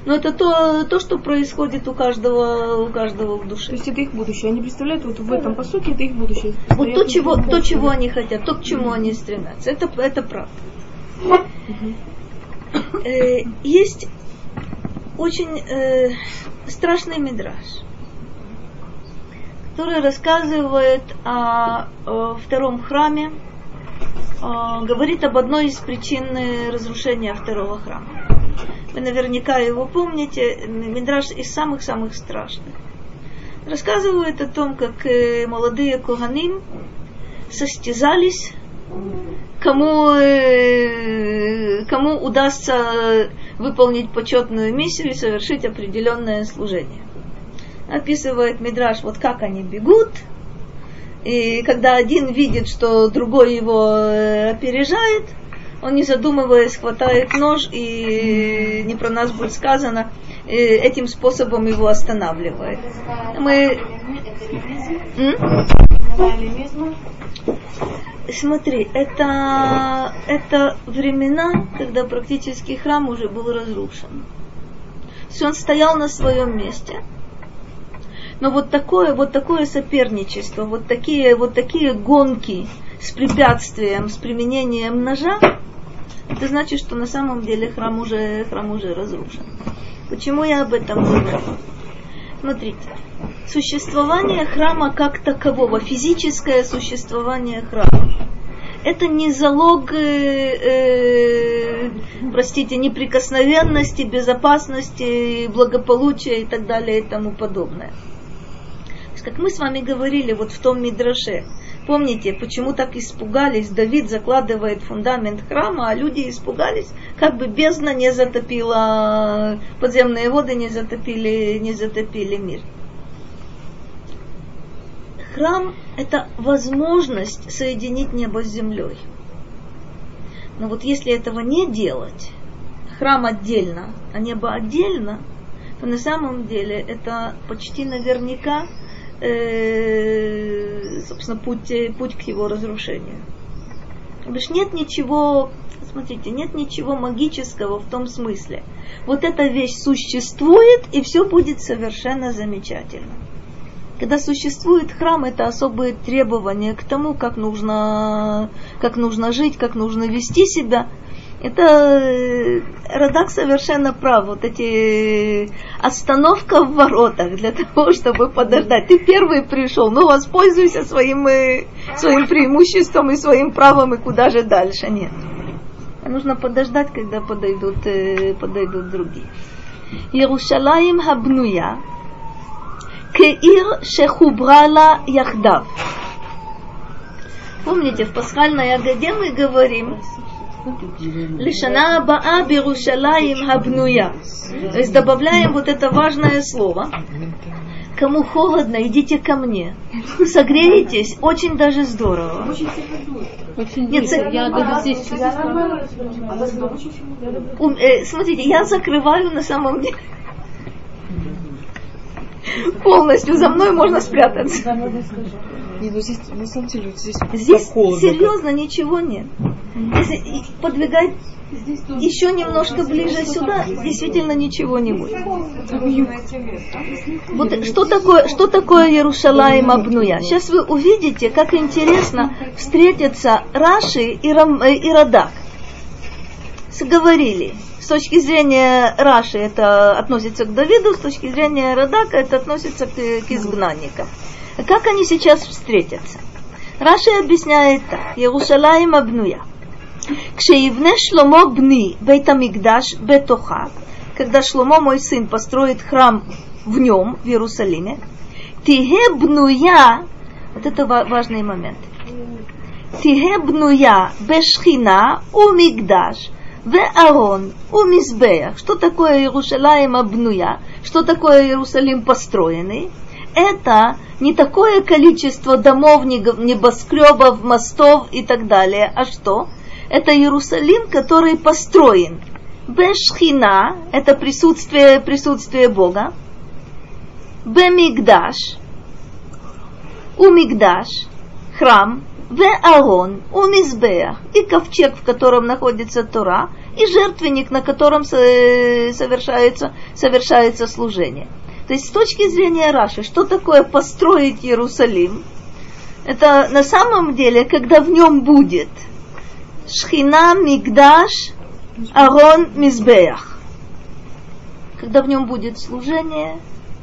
Но это то, то, что происходит у каждого, у каждого в душе. То есть это их будущее. Они представляют вот в этом посоке это их будущее. Вот то, чего, то, чего они хотят, то, к чему они стремятся. Это, это правда. Э, есть очень э, страшный мидраж, который рассказывает о, о втором храме, о, говорит об одной из причин разрушения второго храма. Вы наверняка его помните, мидраж из самых-самых страшных. Рассказывает о том, как э, молодые куганим состязались кому, э, кому удастся выполнить почетную миссию и совершить определенное служение. Описывает Мидраш, вот как они бегут, и когда один видит, что другой его э, опережает, он, не задумываясь, хватает нож, и не про нас будет сказано, э, этим способом его останавливает. Мы... Смотри, это, это времена, когда практически храм уже был разрушен. Есть он стоял на своем месте. Но вот такое, вот такое соперничество, вот такие, вот такие гонки с препятствием, с применением ножа, это значит, что на самом деле храм уже, храм уже разрушен. Почему я об этом говорю? Смотрите, существование храма как такового, физическое существование храма, это не залог, э, э, простите, неприкосновенности, безопасности, благополучия и так далее и тому подобное. Как мы с вами говорили вот в том Мидраше, помните, почему так испугались, Давид закладывает фундамент храма, а люди испугались, как бы бездна не затопила, подземные воды не затопили, не затопили мир храм – это возможность соединить небо с землей. Но вот если этого не делать, храм отдельно, а небо отдельно, то на самом деле это почти наверняка, э, собственно, путь, путь к его разрушению. Лишь нет ничего, смотрите, нет ничего магического в том смысле. Вот эта вещь существует, и все будет совершенно замечательно. Когда существует храм, это особые требования к тому, как нужно, как нужно жить, как нужно вести себя. Это э, Радак совершенно прав. Вот эти остановка в воротах для того, чтобы подождать. Ты первый пришел, ну воспользуйся своим, э, своим преимуществом и своим правом, и куда же дальше. Нет. Нужно подождать, когда подойдут, э, подойдут другие. Иерушалаим Хабнуя, Кеир шехубрала яхдав. Помните, в пасхальной Агаде мы говорим Лишана Баа Бирушалаим Хабнуя. То есть добавляем вот это важное слово. Кому холодно, идите ко мне. Согреетесь, очень даже здорово. Очень Нет, за- Я здесь э, смотрите, я закрываю на самом деле полностью. За мной можно спрятаться. Не, ну здесь, на самом деле, здесь, Здесь холодно. серьезно ничего нет. Если подвигать еще немножко ближе сюда, действительно ничего не будет. Вот что такое, что такое Иерушалаим Абнуя? Сейчас вы увидите, как интересно встретятся Раши и, Рам, э, и Радак. Сговорили. С точки зрения Раши это относится к Давиду, с точки зрения Радака это относится к, к изгнанникам. Как они сейчас встретятся? Раши объясняет так. Иерушалаим Абнуя. Кшеивне Шломо бни Бейтамикдаш бетоха, когда Шломо, мой сын, построит храм в нем, в Иерусалиме, тиге бнуя, вот это ва- важный момент, тиге бнуя бешхина у мигдаш, Арон у Мизбеях. Что такое Иерусалим обнуя? Что такое Иерусалим построенный? Это не такое количество домов, небоскребов, мостов и так далее. А что? Это Иерусалим, который построен. Бешхина – это присутствие, присутствие Бога. Бемигдаш – у Мигдаш – храм. Веарон у Мизбеях и ковчег, в котором находится Тора, и жертвенник, на котором со- совершается, совершается служение. То есть с точки зрения Раши, что такое построить Иерусалим? Это на самом деле, когда в нем будет Шхина, Мигдаш, Арон, Мизбеях. Когда в нем будет служение,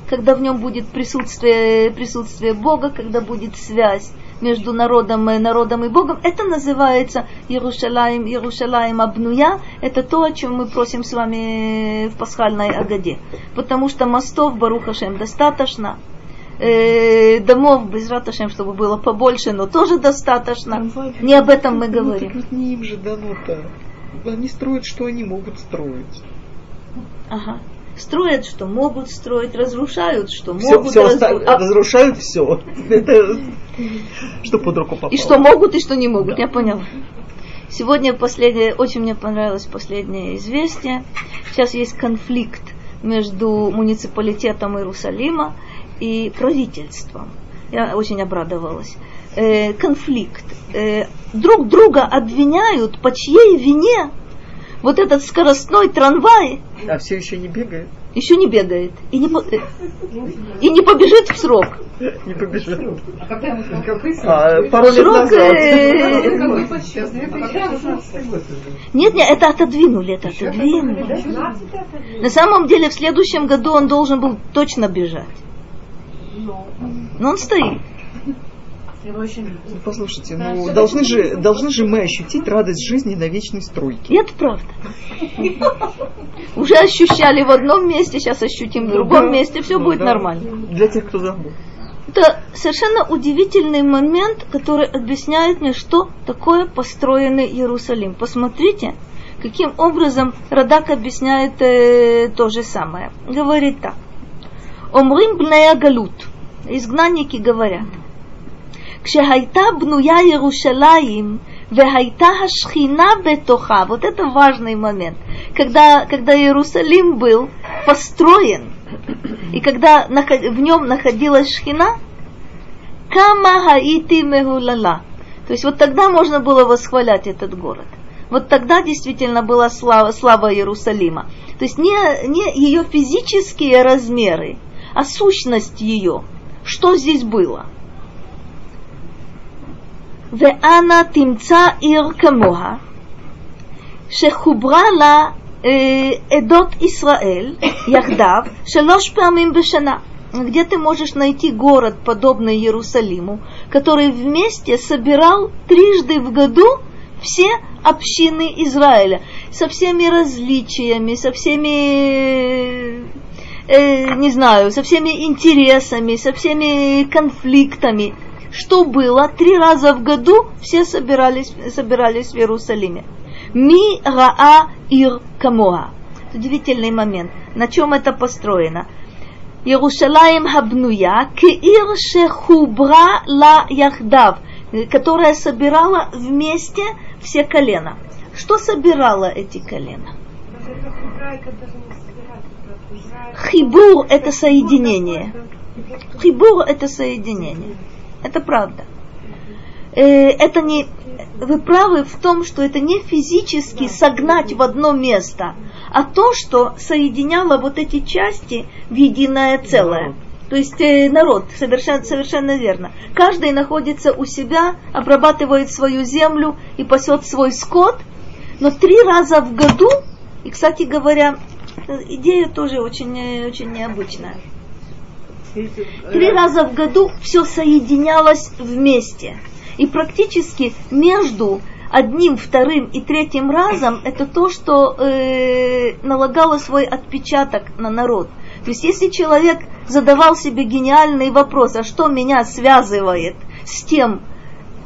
когда в нем будет присутствие, присутствие Бога, когда будет связь между народом, и народом и Богом, это называется Иерушалаим, Иерушалаим Абнуя. Это то, о чем мы просим с вами в пасхальной Агаде. Потому что мостов Барухашем достаточно, э, домов без Раташем, чтобы было побольше, но тоже достаточно. Не об этом мы Ну, говорим. ведь не им же дано-то. Они строят, что они могут строить. Ага. Строят, что могут строить, разрушают, что Все, могут все разру- а- разрушают все. Что под руку попало. И что могут, и что не могут, я поняла. Сегодня последнее, очень мне понравилось последнее известие. Сейчас есть конфликт между муниципалитетом Иерусалима и правительством. Я очень обрадовалась. Э, конфликт. Э, друг друга обвиняют, по чьей вине вот этот скоростной трамвай А все еще не бегает? еще не бегает и не, и не побежит в срок. Не побежит. Срок? А, пару лет Срок, назад. э, Сейчас 2016 год уже. Нет, нет, это отодвинули, это отодвинули. На самом деле в следующем году он должен был точно бежать. Но он стоит. Его еще нет. Ну, Послушайте, ну должны же, должны же мы ощутить радость жизни на вечной стройке. Это правда. Уже ощущали в одном месте, сейчас ощутим в другом Да, месте, все ну будет да. нормально. Для тех, кто забыл. Это совершенно удивительный момент, который объясняет мне, что такое построенный Иерусалим. Посмотрите, каким образом Радак объясняет э, то же самое. Говорит так. Омрим бнея галут. Изгнанники говорят. כשהייתה בנויה ירושלים והייתה השכינה בתוכה, вот это важный момент, когда, когда Иерусалим был построен, и когда наход- в нем находилась шхина, кама хаити мегулала. То есть вот тогда можно было восхвалять этот город. Вот тогда действительно была слава, слава Иерусалима. То есть не, не ее физические размеры, а сущность ее. Что здесь было? ואנה תמצא עיר כמוה, שחוברה לה אה, עדות ישראל יחדיו שלוש פעמים בשנה. Где ты можешь найти город, подобный Иерусалиму, который вместе собирал трижды в году все общины Израиля, со всеми различиями, со всеми, э, не знаю, со всеми интересами, со всеми конфликтами что было? Три раза в году все собирались, собирались в Иерусалиме. Ми раа ир камоа. Удивительный момент. На чем это построено? Иерусалим хабнуя кеир шехубра ла яхдав, которая собирала вместе все колена. Что собирало эти колена? Хибур – это соединение. Хибур – это соединение. Это правда. Э, Это не, вы правы в том, что это не физически согнать в одно место, а то, что соединяло вот эти части в единое целое. То есть э, народ, совершенно, совершенно верно. Каждый находится у себя, обрабатывает свою землю и пасет свой скот, но три раза в году, и, кстати говоря, э, идея тоже очень, э, очень необычная. Три раза в году все соединялось вместе. И практически между одним, вторым и третьим разом это то, что э, налагало свой отпечаток на народ. То есть если человек задавал себе гениальный вопрос, а что меня связывает с тем,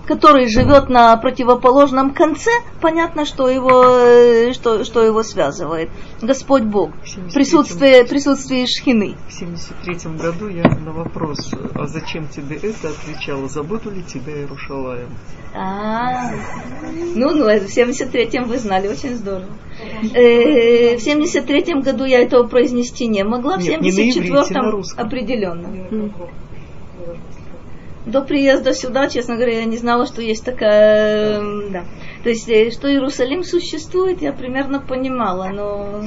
который живет на противоположном конце, понятно, что его, э, что, что его связывает. Господь Бог, присутствие, присутствие Шхины. В 73 году я на вопрос, а зачем тебе это, отвечала, заботу ли тебя Иерушалаем? А, ну, ну, в 73-м вы знали, очень здорово. Э, в 73-м году я этого произнести не могла, в Нет, не на иврите, на 74-м русском. определенно. До приезда сюда, честно говоря, я не знала, что есть такая... м, Да. То есть, э, что Иерусалим существует, я примерно понимала, но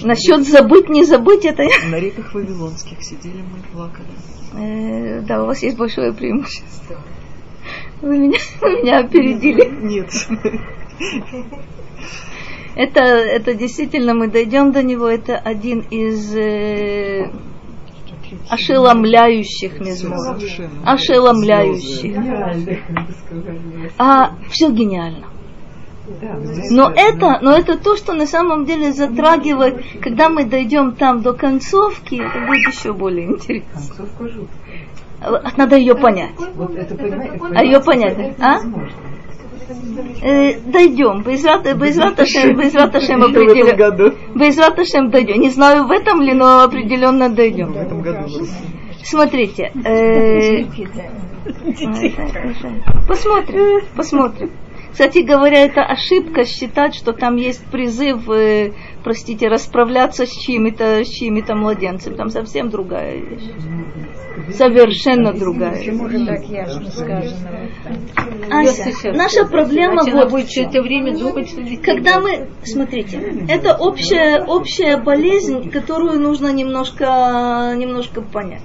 насчет забыть, не забыть, это... На реках Вавилонских сидели мы и плакали. Э, Да, у вас есть большое преимущество. Вы меня, вы меня опередили. Нет. Это, это действительно, мы дойдем до него, это один из э, ошеломляющих мизморов. Совершенно. Ошеломляющих. А все гениально. Но это, но это то, что на самом деле затрагивает, когда мы дойдем там до концовки, это будет еще более интересно. Надо ее понять. А ее понять, а? Э, дойдем. Безрат, безрат Ашем, безрат Ашем В определенно. Безрат Ашем дойдем. Не знаю, в этом ли, но определенно В дойдем. этом году. Смотрите. э, Посмотрим, посмотрим. Кстати говоря, это ошибка считать, что там есть призыв, э, простите, расправляться с чьими-то, с чьими-то младенцами. Там совсем другая вещь. Совершенно другая. Почему же так ясно сказано? Ася, наша проблема вот будет в все это время думать, что детей Когда мы, смотрите, это общая, общая болезнь, которую нужно немножко, немножко понять.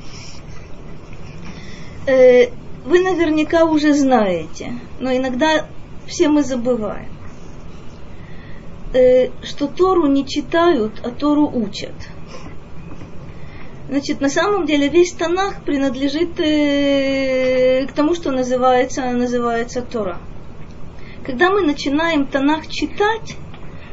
Э, Вы наверняка уже знаете, но иногда все мы забываем, э, что Тору не читают, а Тору учат. Значит, на самом деле весь Танах принадлежит э, к тому, что называется, называется Тора. Когда мы начинаем Танах читать,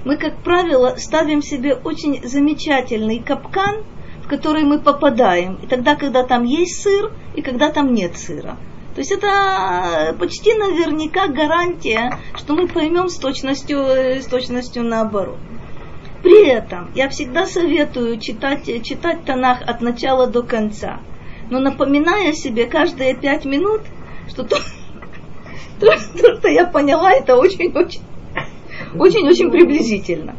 мы, как правило, ставим себе очень замечательный капкан, в который мы попадаем. И тогда, когда там есть сыр, и когда там нет сыра. То есть это почти наверняка гарантия, что мы поймем с точностью, э, с точностью наоборот. При этом я всегда советую читать, читать Танах от начала до конца, но напоминая себе каждые пять минут, что то, то, то, что я поняла, это очень-очень очень-очень приблизительно.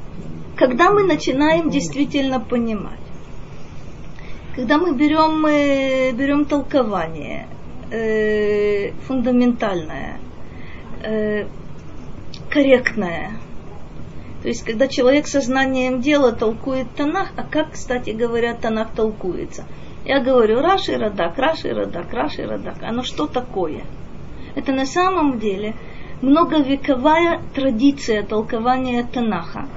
Когда мы начинаем действительно понимать, когда мы берем, э, берем толкование э, фундаментальное, э, корректное, то есть, когда человек сознанием дела толкует Танах, а как, кстати говоря, Танах толкуется? Я говорю, Раши Радак, Раши Радак, Раши Радак. Оно что такое? Это на самом деле многовековая традиция толкования Танаха,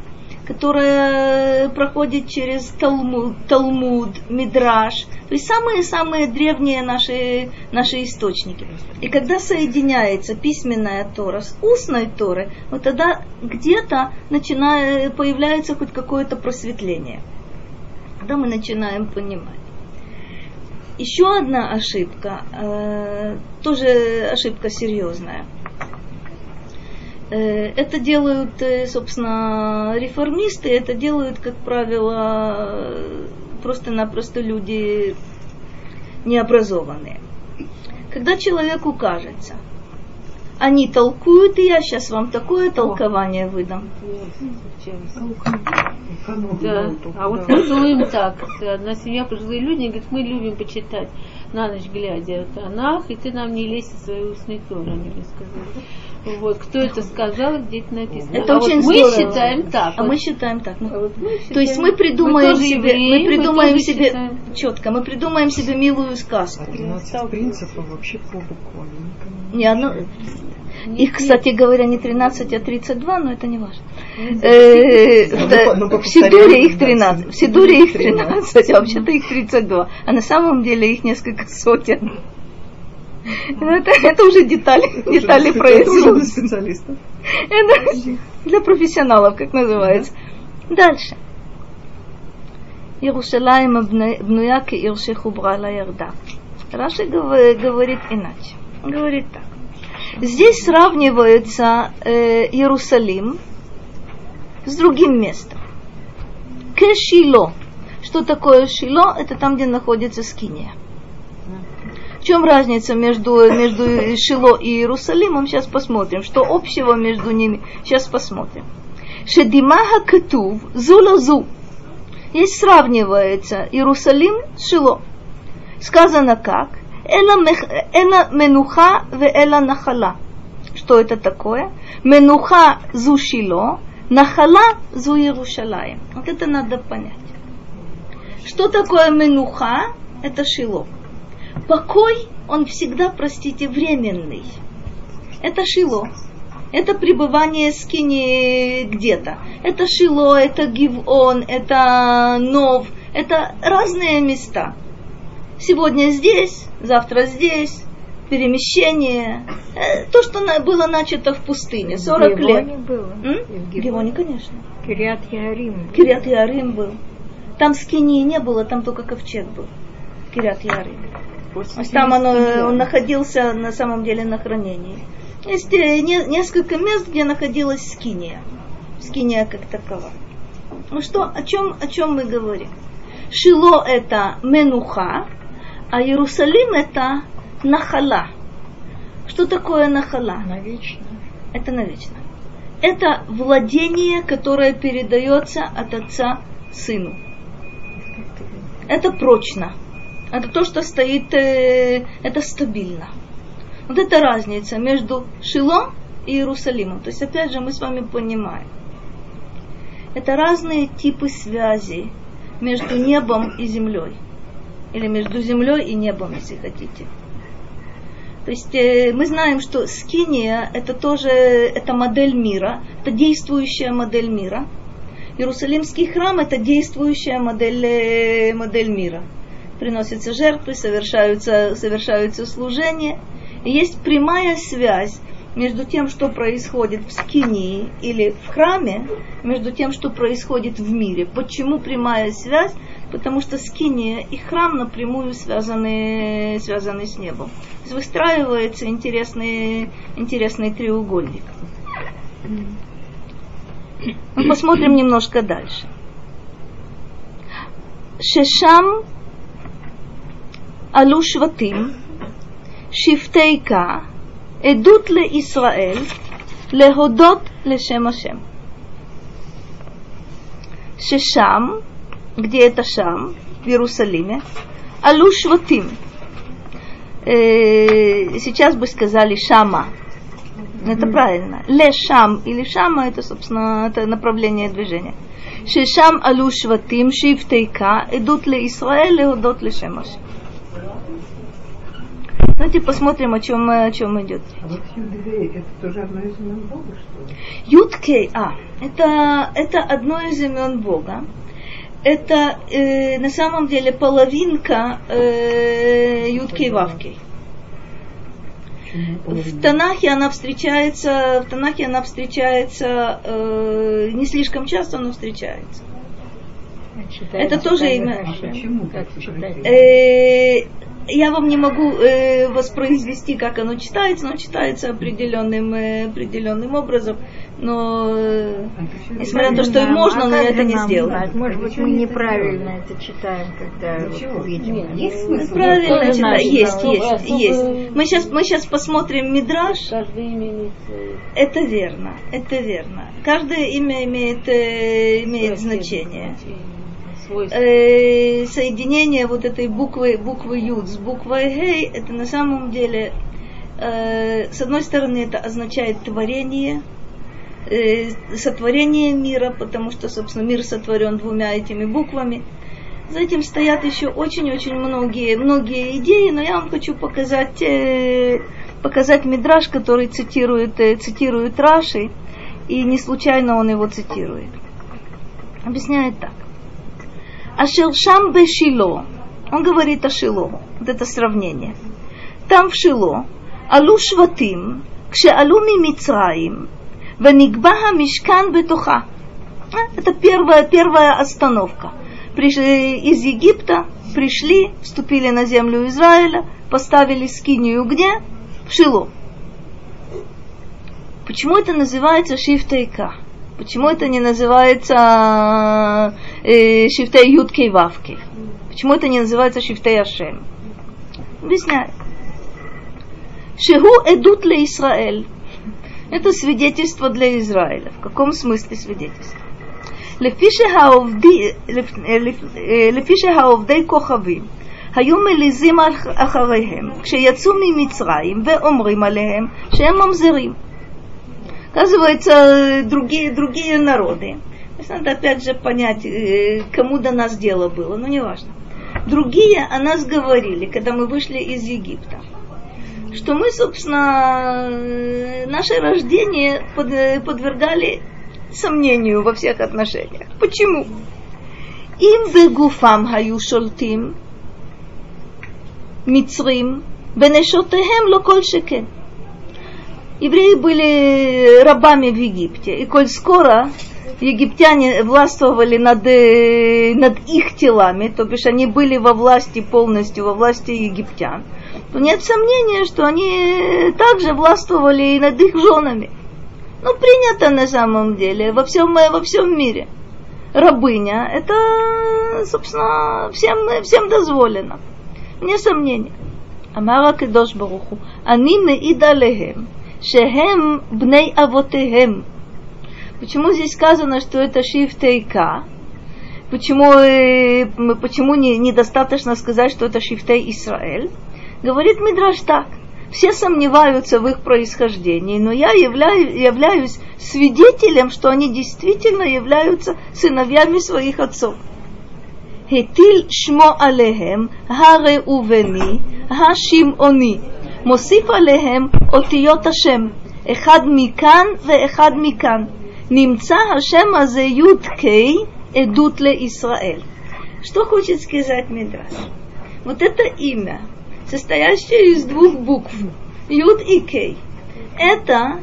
которая проходит через Талмуд, Талмуд Мидраш, то есть самые-самые древние наши, наши источники. И когда соединяется письменная Тора с устной Торой, вот тогда где-то начинает, появляется хоть какое-то просветление. Когда мы начинаем понимать. Еще одна ошибка, э, тоже ошибка серьезная. Э, это делают, э, собственно, реформисты, это делают, как правило, просто-напросто люди необразованные. Когда человеку кажется, они толкуют, и я сейчас вам такое толкование выдам. Да. А вот танцуем так. Одна семья, пожилые люди, говорит, мы любим почитать на ночь глядя Танах, и ты нам не лезь своей устной Торы, они мне сказали. Вот, кто это сказал, где это написано. Это а очень вот мы здорово. считаем так. А вот. мы считаем так. ну, А вот мы То есть считаем- мы придумаем тоже себе, евреи, мы придумаем тоже себе считаем. четко, мы придумаем себе милую сказку. А 13 принципов вообще по буквам. Не одно, Нет, их, кстати говоря, не 13, а 32, но это не важно. В- Сидуре их да, 13, в Сидуре их 13, а вообще-то их 32, а на самом деле их несколько сотен. Ну, Это, это уже детали, детали Это уже для производства. специалистов. Это для профессионалов, как называется. Дальше. Иерусалим бнуя кеир шехубра ла ярда. Раши гов- говорит иначе. Говорит так. Здесь сравнивается э, Иерусалим с другим местом. Кешило. Что такое Шило? Это там, где находится Скиния. В чем разница между, между Шило и Иерусалимом? Сейчас посмотрим. Что общего между ними? Сейчас посмотрим. Шедимаха Кетув Зулазу. Здесь сравнивается Иерусалим с Шило. Сказано как? Эла, менуха ве эла нахала. Что это такое? Менуха зу Шило, нахала зу Иерушалаем. Вот это надо понять. Что такое менуха? Это Шило. Покой, он всегда, простите, временный. Это Шило. Это пребывание скини где-то. Это Шило, это Гивон, это Нов. Это разные места. Сегодня здесь, завтра здесь. Перемещение. Э, То, что было начато в пустыне. 40 В лет. Гивоне было. М? И в Гивоне. Гивоне, конечно. Кириат Ярим. Кирят Ярым был. Там скинии не было, там только ковчег был. Кирят Ярым. Там оно, он находился на самом деле на хранении. Есть э, не- несколько мест, где находилась скиния. Скиния как такова. Ну что, о чем, о чем мы говорим? Шило это менуха, а Иерусалим это нахала. Что такое нахала? Навечно. Это навечно. Это владение, которое передается от отца сыну. Это прочно. Это то, что стоит, э, это стабильно. Вот это разница между Шило и Иерусалимом. То есть, опять же, мы с вами понимаем. Это разные типы связи между небом и землей. Или между землей и небом, если хотите. То есть э, мы знаем, что скиния это тоже это модель мира, это действующая модель мира. Иерусалимский храм это действующая модель, э, модель мира. Приносятся жертвы, совершаются, совершаются служения. И есть прямая связь между тем, что происходит в скинии или в храме, между тем, что происходит в мире. Почему прямая связь? Потому что скиния и храм напрямую связаны, связаны с небом. То есть выстраивается интересный, интересный треугольник. Мы посмотрим немножко дальше. Шешам עלו שבטים, שבטי כה, עדות לישראל, להודות לשם השם. ששם, где это Шам, в Иерусалиме, алу шватим. Э, сейчас бы сказали Шама. Это правильно. Ле Шам или Шама, это, собственно, это направление движения. ששם עלו שבטים שבטי כה, עדות לישראל להודות לשם השם. Давайте посмотрим, о чем, о чем идет. А вот Юдвей, это тоже одно из имен Бога, что ли? Юткей, а, это, это одно из имен Бога. Это э, на самом деле половинка э, Юткей Вавкей. В Танахе она встречается, в Танахе она встречается э, не слишком часто, но встречается. Это тоже имя. А почему так читать? Я вам не могу э, воспроизвести, как оно читается, но читается определенным, э, определенным образом. Но э, несмотря на то, что и можно, но я это не сделаю. Может быть, мы неправильно это читаем, когда Почему? увидим. Есть смысл? Правильно наше, Есть, да. есть, Особо- есть. Мы сейчас, мы сейчас посмотрим Мидраш. Каждое имя имеет свое Это верно, это верно. Каждое имя имеет, э, имеет значение. Свойство. Э, соединение вот этой буквы, буквы Юд с буквой Гей, это на самом деле, э, с одной стороны, это означает творение, э, сотворение мира, потому что, собственно, мир сотворен двумя этими буквами. За этим стоят еще очень-очень многие, многие идеи, но я вам хочу показать, э, показать Мидраш, который цитирует, э, цитирует Раши, и не случайно он его цитирует. Объясняет так. Ашер шам бе Шило. Он говорит о Шило. Вот это сравнение. Там в Шило. Алу шватим, кше алу ми Мицраим, венигба мишкан бетуха. А, Это первая, первая остановка. Пришли из Египта, пришли, вступили на землю Израиля, поставили скинию где? В Шило. Почему это называется шифтейка? Почему это не называется э, шифтей юткей вавки? Почему это не называется шифтей ашем? Объясняю. Шигу эдут для Израиль. Это свидетельство для Израиля. В каком смысле свидетельство? לפי שהעובדי- לפ- לפ- לפי שהעובדי כוכבים היו מליזים אח- אחריהם כשיצאו ממצרים ואומרים עליהם שהם ממזרים. оказывается, э, другие, другие народы. Надо опять же понять, э, кому до нас дело было, ну, но не важно. Другие о нас говорили, когда мы вышли из Египта, что мы, собственно, э, наше рождение подвергали сомнению во всех отношениях. Почему? Им вегуфам хаю шолтим, мицрим, бенешотехем локольшеке евреи были э, рабами в Египте. И коль скоро египтяне властвовали над, э, над их телами, то бишь они были во власти полностью, во власти египтян, то нет сомнения, что они э, также властвовали и над их женами. Ну, принято на самом деле во всем, во всем мире. Рабыня – это, собственно, всем, всем дозволено. Вне сомнения. Амара Кедош Баруху. Они меидалехем. Шехем бней авотехем. Почему здесь сказано, что это шифт Ика? Почему, э, почему не, недостаточно сказать, что это шифтей Израиль? Говорит Мидраш так. Все сомневаются в их происхождении, но я являю, являюсь свидетелем, что они действительно являются сыновьями своих отцов. Хетиль шмо алехем, харе увени, хашим они. מוסיף עליהם אותיות השם, אחד מכאן ואחד מכאן. נמצא השם הזה י"ק עדות לישראל. Что хочет сказать Мидраш? Вот это имя, состоящее из двух букв, Юд и Кей, это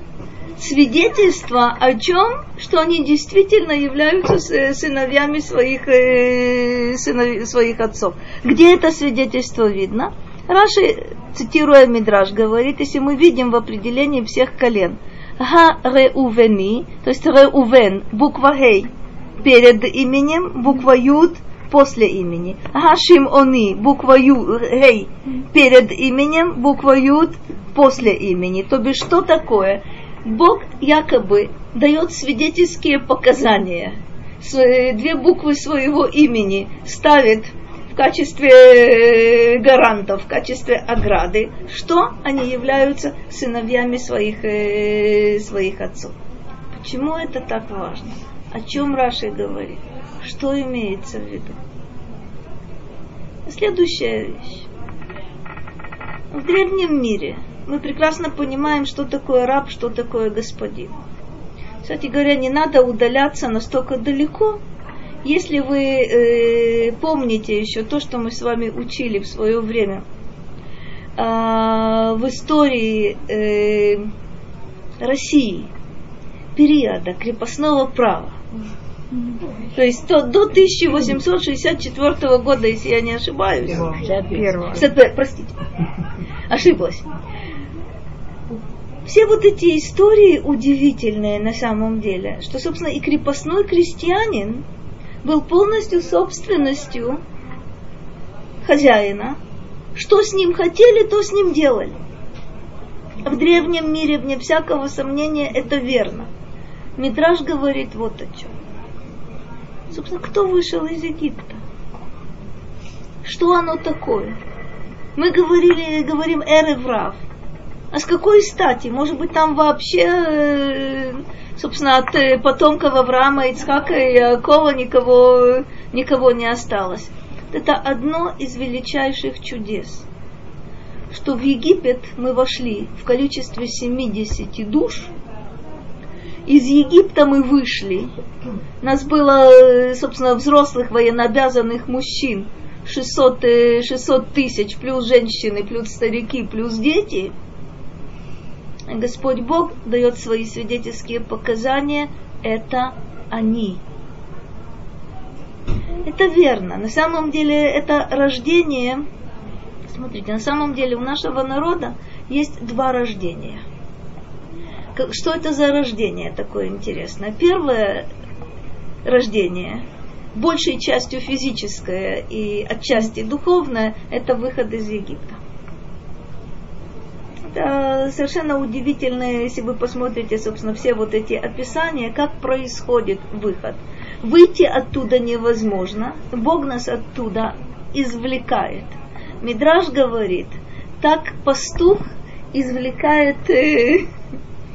свидетельство о чем, что они действительно являются сыновьями своих, э, сынов, своих отцов. Где это свидетельство видно? Раши, цитируя Мидраш, говорит, если мы видим в определении всех колен, Ха-Реувени, то есть Реувен, буква Хей, перед именем, буква Юд после имени. Хашим Они, буква Ю, Хей, перед именем, буква Юд после имени. То бишь, что такое? Бог якобы дает свидетельские показания. Две буквы своего имени ставит в качестве э, гарантов, в качестве ограды, что они являются сыновьями своих, э, своих отцов. Почему это так важно? О чем Раши говорит? Что имеется в виду? Следующая вещь. В древнем мире мы прекрасно понимаем, что такое раб, что такое господин. Кстати говоря, не надо удаляться настолько далеко. Если вы э, помните еще то, что мы с вами учили в свое время э, в истории э, России, периода крепостного права, то есть то, до 1864 года, если я не ошибаюсь. 61. Простите. Ошиблась. Все вот эти истории удивительные на самом деле, что, собственно, и крепостной крестьянин был полностью собственностью хозяина. Что с ним хотели, то с ним делали. В древнем мире, вне всякого сомнения, это верно. Митраж говорит вот о чем. Собственно, кто вышел из Египта? Что оно такое? Мы говорили, говорим Эреврав. А с какой стати? Может быть, там вообще, э, собственно, от э, потомков Авраама, Ицхака и Якова никого, никого не осталось. Это одно из величайших чудес, что в Египет мы вошли в количестве 70 душ, из Египта мы вышли. Нас было, э, собственно, взрослых военнообязанных мужчин 600, 600 тысяч, плюс женщины, плюс старики, плюс дети – Господь Бог дает свои свидетельские показания, это они. Это верно. На самом деле это рождение, смотрите, на самом деле у нашего народа есть два рождения. Что это за рождение такое интересное? Первое рождение, большей частью физическое и отчасти духовное, это выход из Египта это совершенно удивительно, если вы посмотрите, собственно, все вот эти описания, как происходит выход. Выйти оттуда невозможно, Бог нас оттуда извлекает. Мидраж говорит, так пастух извлекает э,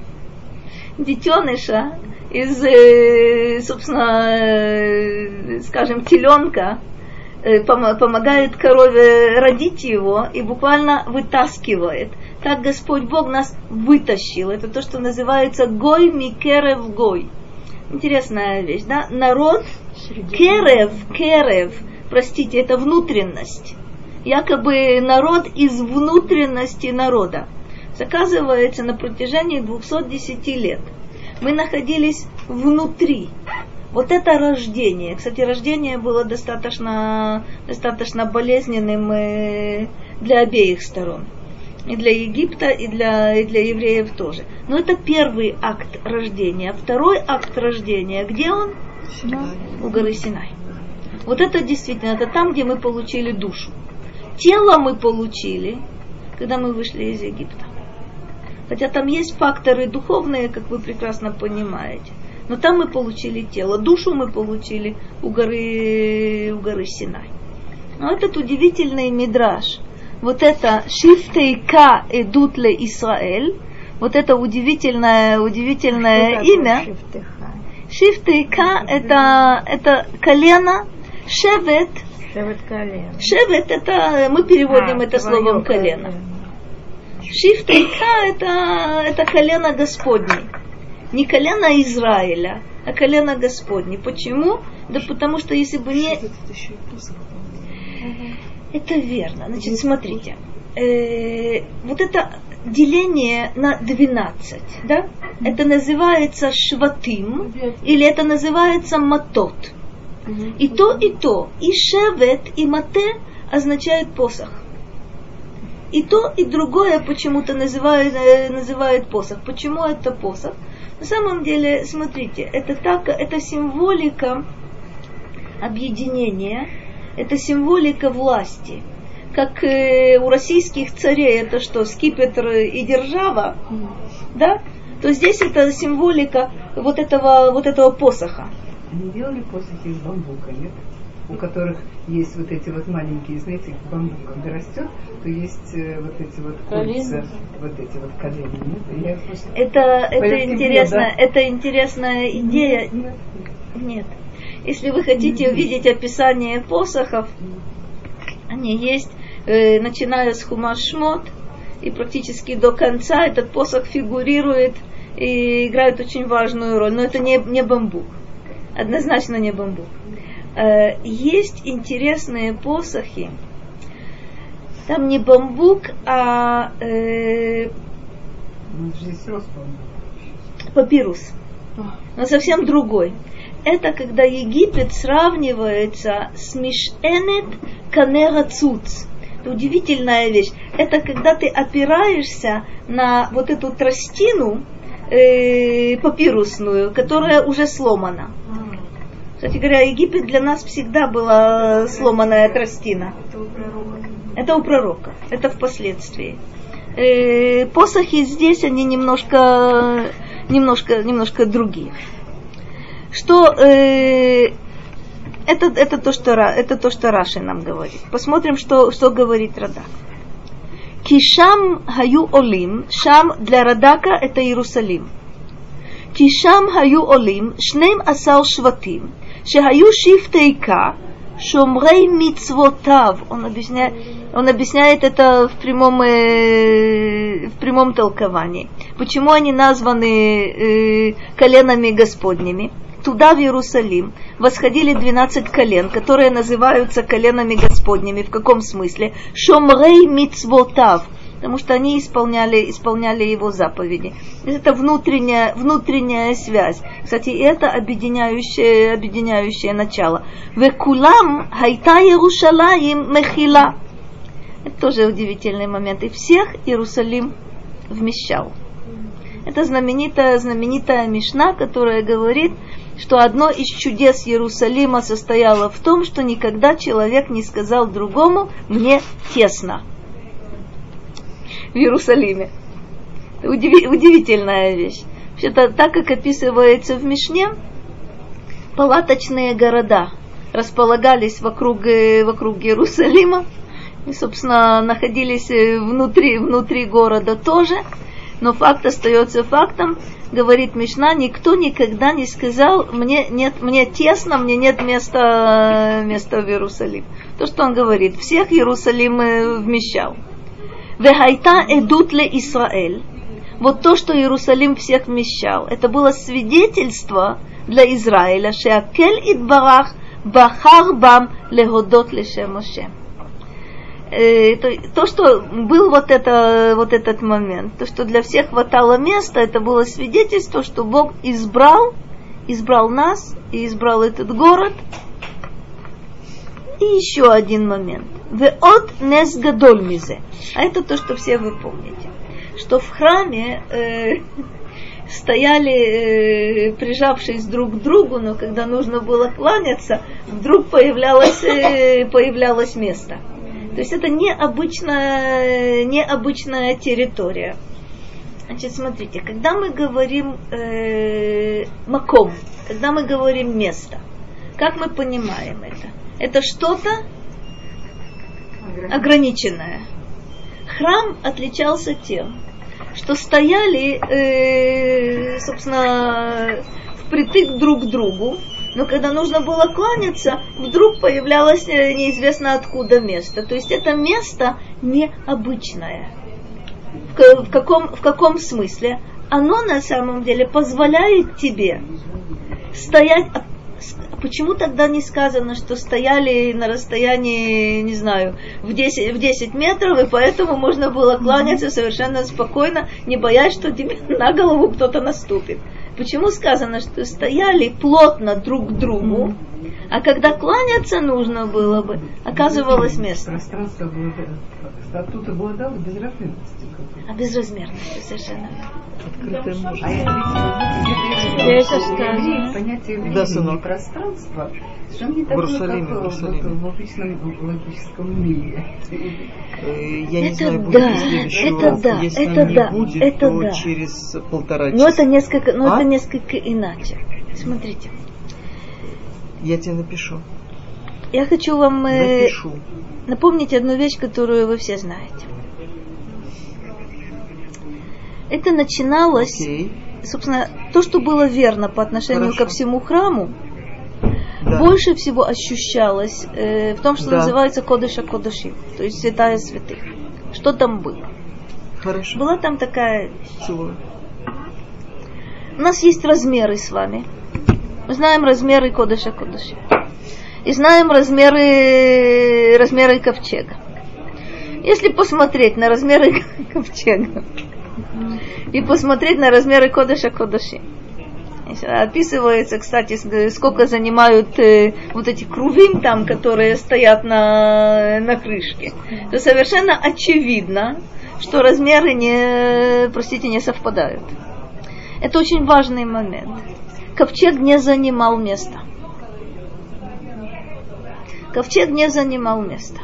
детеныша из, э, собственно, э, скажем, теленка, э, помогает корове родить его и буквально вытаскивает как Господь Бог нас вытащил. Это то, что называется гой микерев гой. Интересная вещь, да? Народ керев, керев, простите, это внутренность. Якобы народ из внутренности народа. Оказывается, на протяжении 210 лет мы находились внутри. Вот это рождение. Кстати, рождение было достаточно, достаточно болезненным э, для обеих сторон и для Египта, и для, и для евреев тоже. Но это первый акт рождения. Второй акт рождения, где он? Синай. У горы Синай. Вот это действительно, это там, где мы получили душу. Тело мы получили, когда мы вышли из Египта. Хотя там есть факторы духовные, как вы прекрасно понимаете. Но там мы получили тело, душу мы получили у горы, у горы Синай. Но этот удивительный мидраж, вот это шифтейка эдут ле Исраэль, вот это удивительное, удивительное имя. Шифтейка это, это колено, шевет. Шевет колено. Шевет это, мы переводим А, это словом колено. Шифтейка это, это колено Господне. Не колено Израиля, а колено Господне. Почему? Да потому что если бы не... Это верно. Значит, смотрите. Э, вот это деление на 12, да? Это называется шватим, или это называется матот. И то, и то, и шевет, и мате означают посох. И то, и другое почему-то называют, э, называют посох. Почему это посох? На самом деле, смотрите, это так, это символика объединения, это символика власти. Как э, у российских царей это что, скипетр и держава, да? То здесь это символика вот этого, вот этого посоха. Они делали посохи из бамбука, нет? У которых есть вот эти вот маленькие, знаете, бамбук, когда растет, то есть э, вот эти вот кольца, вот эти вот колени, нет? Я просто... Это, это интересно, да? это интересная идея. Нет, Нет. Если вы хотите увидеть описание посохов, они есть, э, начиная с Хумашмот, и практически до конца этот посох фигурирует и играет очень важную роль. Но это не, не бамбук. Однозначно не бамбук. Э, есть интересные посохи. Там не бамбук, а э, ну, папирус. Но совсем другой. Это когда Египет сравнивается с Мишенет Канера Цуц. Это удивительная вещь. Это когда ты опираешься на вот эту тростину э, папирусную, которая уже сломана. Кстати говоря, Египет для нас всегда была сломанная тростина. Это у пророка. Это впоследствии. Э, посохи здесь, они немножко, немножко, немножко другие что э, это, это, то, что, это то, что Раши нам говорит. Посмотрим, что, что говорит Радак. Кишам хаю олим, шам для Радака это Иерусалим. Кишам хаю олим, шнем асал шватим, шахаю шифтейка, шумрей мицвотав. Он объясняет, он объясняет это в прямом, э, в прямом толковании. Почему они названы э, коленами Господними? Туда, в Иерусалим, восходили 12 колен, которые называются коленами Господними. В каком смысле? Шомрей мицвотав потому что они исполняли, исполняли его заповеди. Это внутренняя, внутренняя связь. Кстати, это объединяющее, объединяющее начало. Векулам хайта Иерушалаим мехила. Это тоже удивительный момент. И всех Иерусалим вмещал. Это знаменитая, знаменитая Мишна, которая говорит, что одно из чудес Иерусалима состояло в том, что никогда человек не сказал другому «мне тесно» в Иерусалиме. Удиви- удивительная вещь. Вообще-то, так как описывается в Мишне, палаточные города располагались вокруг, э, вокруг Иерусалима и, собственно, находились э, внутри, внутри города тоже. Но факт остается фактом, говорит Мишна, никто никогда не сказал, мне, нет, мне тесно, мне нет места, места в Иерусалим. То, что он говорит, всех Иерусалим э, вмещал. Вехайта эдут ле Исраэль. Вот то, что Иерусалим всех вмещал, это было свидетельство для Израиля, шеакель идбарах бахар бам леhodot лешем Ашем. Э, то, то, что был вот, это, вот этот момент, то, что для всех хватало места, это было свидетельство, что Бог избрал, избрал нас и избрал этот город. И еще один момент. Веот нес гадоль мизе. А это то, что все вы помните. Что в храме э, стояли, э, прижавшись друг к другу, но когда нужно было кланяться, вдруг появлялось, э, появлялось место. То есть это необычная, необычная территория. Значит, смотрите, когда мы говорим э, маком, когда мы говорим место, как мы понимаем это? Это что-то ограниченное. Храм отличался тем, что стояли, э, собственно, впритык друг к другу, но когда нужно было кланяться, вдруг появлялось э, неизвестно откуда место. То есть это место необычное. В, ка- в, каком, в каком смысле? Оно на самом деле позволяет тебе стоять... Почему тогда не сказано, что стояли на расстоянии, не знаю, в 10, в 10 метров, и поэтому можно было кланяться совершенно спокойно, не боясь, что тебе на голову кто-то наступит? Почему сказано, что стояли плотно друг к другу, а когда кланяться нужно было бы, оказывалось место. Пространство обладало, статут обладало безразмерностью. какой-то. А безразмерностью совершенно. Открытое может. А Я сказала. понятие времени Да, и сынок. пространства совершенно не такое, как в в, Иерусалиме. в обычном логическом мире. Э, Я не Это знаю, будет да, ли это да, Если это не да, будет, это то да. через полтора часа. Но это несколько, но А? это несколько иначе. Смотрите, Я тебе напишу. я хочу вам э, Напишу. напомнить одну вещь, которую вы все знаете. Это начиналось, Окей. собственно, то, что было верно по отношению Хорошо. ко всему храму, Да. больше всего ощущалось э, в том, что Да. называется Кодыша Кодыши, то есть святая святых. Что там было? Хорошо. Была там такая Целую. У нас есть размеры с вами. Мы знаем размеры Кодыша Кодыши. И знаем размеры, размеры ковчега. Если посмотреть на размеры ковчега и посмотреть на размеры Кодыша Кодыши, описывается, кстати, сколько занимают э, вот эти крувим там, которые стоят на, на крышке, то совершенно очевидно, что размеры не, простите, не совпадают. Это очень важный момент. Ковчег не занимал места. Ковчег не занимал места.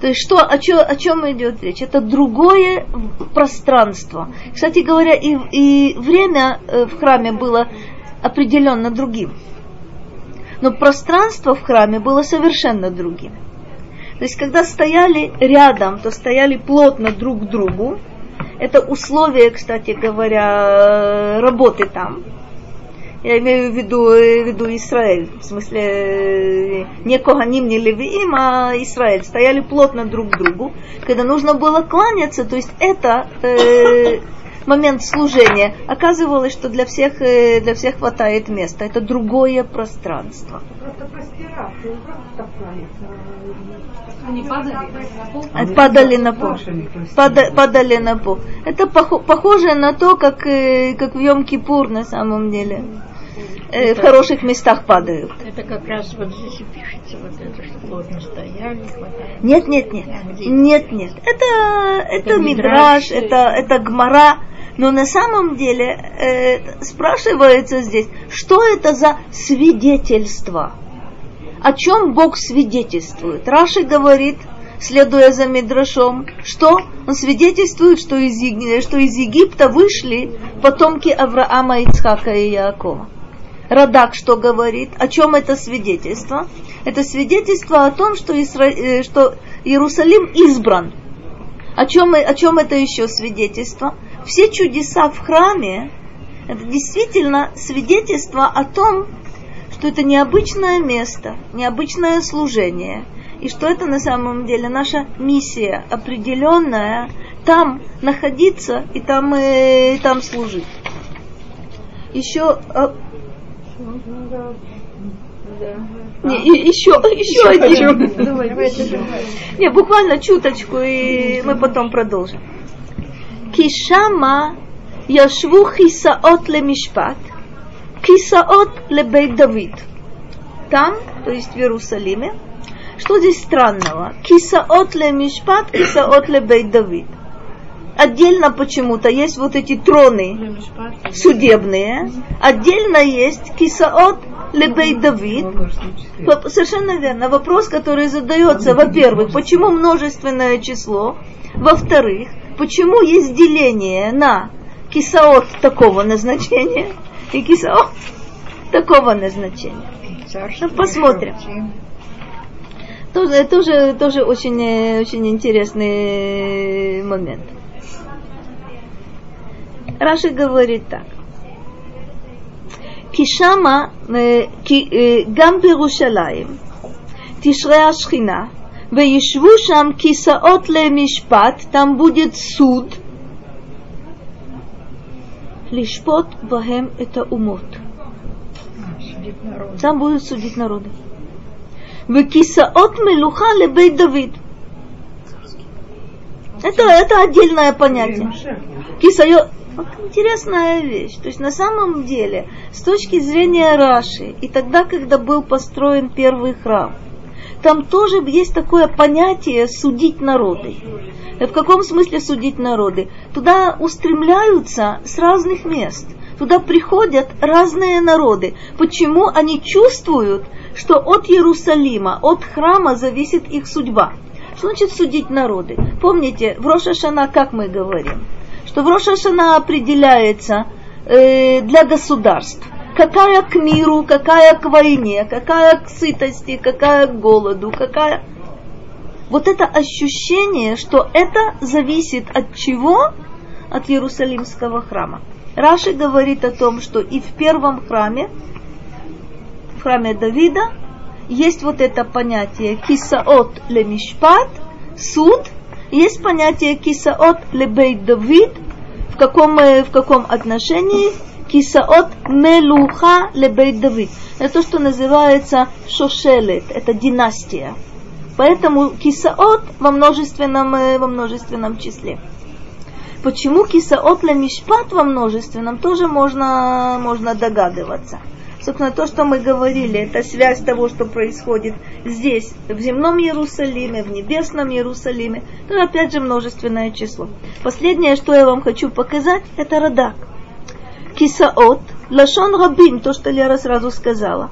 То есть что, о, чё- о чем идет речь? Это другое пространство. Кстати говоря, и, и время э, в храме было определенно другим. Но пространство в храме было совершенно другим. То есть, когда стояли рядом, то стояли плотно друг к другу. Это условие, кстати говоря, работы там. Я имею в виду, э, в виду Израиль, в смысле э, не Коганим, не Левиим, а Израиль. Стояли плотно друг к другу. Когда нужно было кланяться, то есть это э, момент служения, оказывалось, что для всех, э, для всех хватает места. Это другое пространство. Они падали на пол. Падали на пол. Пада- падали на пол. Это похо- похоже на то, как, э, как в Йом-Кипур на самом деле. Э, в хороших местах падают. Это как раз вот здесь и пишется вот это, что плотно стояли, хватает. Нет, нет, нет. Нет, нет. Это, это, Это мидраж, мидраш. это, это гмара. Но на самом деле э, спрашивается здесь, что это за свидетельство? О чем Бог свидетельствует? Раши говорит, следуя за Мидрашом, что он свидетельствует, что из, что из Египта вышли потомки Авраама, Ицхака и Яакова. Радак что говорит? О чем это свидетельство? Это свидетельство о том, что, Исра... э, что Иерусалим избран. О чем, о чем это еще свидетельство? Все чудеса в храме это действительно свидетельство о том, что это необычное место, необычное служение, и что это на самом деле наша миссия определенная там находиться и там, э, и там служить. Еще э, не, и- еще, еще один. Не, буквально чуточку, и мы потом продолжим. Кишама яшву хисаот лемишпат, кисаот лебейт Давид. Там, то есть в Иерусалиме, что здесь странного? Кисаот лемишпат, кисаот лебейт Давид. Отдельно почему-то есть вот эти троны судебные, отдельно есть кисаот лебейт Давид, Совершенно верно. Вопрос, который задается, во-первых, почему множественное число? Во-вторых, почему есть деление на кисаот такого назначения и кисаот такого назначения. Ну, посмотрим. Тоже, тоже, тоже очень, э, очень интересный момент. Раши говорит так. Кишама, גם בירושלים תשרה השכינה וישבו שם כיסאות למשפט, там будет суд, Лишпот бахем это умот. Сам будет судить народы. Векисаот мелуха лебей Давид. Это, это отдельное понятие. Кисайо... Вот интересная вещь. То есть на самом деле, с точки зрения Раши, и тогда, когда был построен первый храм – там тоже есть такое понятие судить народы. В каком смысле судить народы? Туда устремляются с разных мест. Туда приходят разные народы. Почему они чувствуют, что от Иерусалима, от храма зависит их судьба? Что значит судить народы? Помните, в Рошашана как мы говорим? что в Рошашана определяется э, для государств. Какая к миру, какая к войне, какая к сытости, какая к голоду, какая... Вот это ощущение, что это зависит от чего? От Иерусалимского храма. Раши говорит о том, что и в первом храме, в храме Давида, есть вот это понятие кисаот лемишпат, суд – есть понятие кисаот лебейт Давид, в каком, э, в каком отношении кисаот мелуха лебейт Давид. Это то, что называется шошелет, это династия. Поэтому кисаот во множественном, во множественном числе. Почему кисаот лемишпат во множественном, тоже можно, можно догадываться. Собственно, то, что мы говорили, это связь того, что происходит здесь, в земном Иерусалиме, в небесном Иерусалиме. Это опять же множественное число. Последнее, что я вам хочу показать, это Радак. Кисаот, Лашон Рабин, то, что Лера сразу сказала.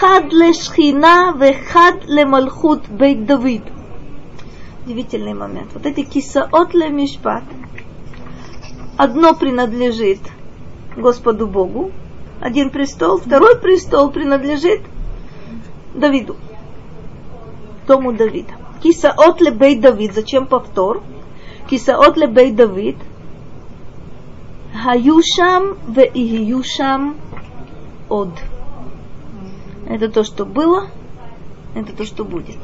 Хад лешхина ве хад лемалхут бейт Давид. Удивительный момент. Вот эти кисаот ле мишпат. Одно принадлежит Господу Богу, один престол, второй престол принадлежит Давиду, дому Давида. Кисаот лебей Давид, зачем повтор? Кисаот лебей Давид, Хаюшам ве Июшам од. Это то, что было, это то, что будет.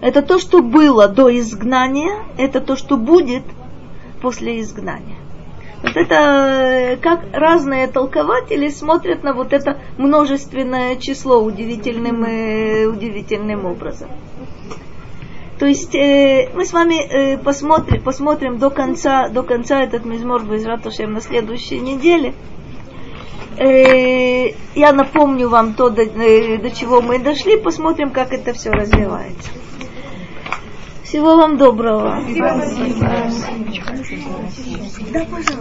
Это то, что было до изгнания, это то, что будет после изгнания. Вот это э, как разные толкователи смотрят на вот это множественное число удивительным, э, удивительным образом. То есть э, мы с вами э, посмотрим, посмотрим до конца, до конца этот мизмор Безратушем на следующей неделе. Э, я напомню вам то, до, э, до чего мы дошли, посмотрим, как это все развивается. Всего вам доброго. Спасибо. Да, пожалуйста.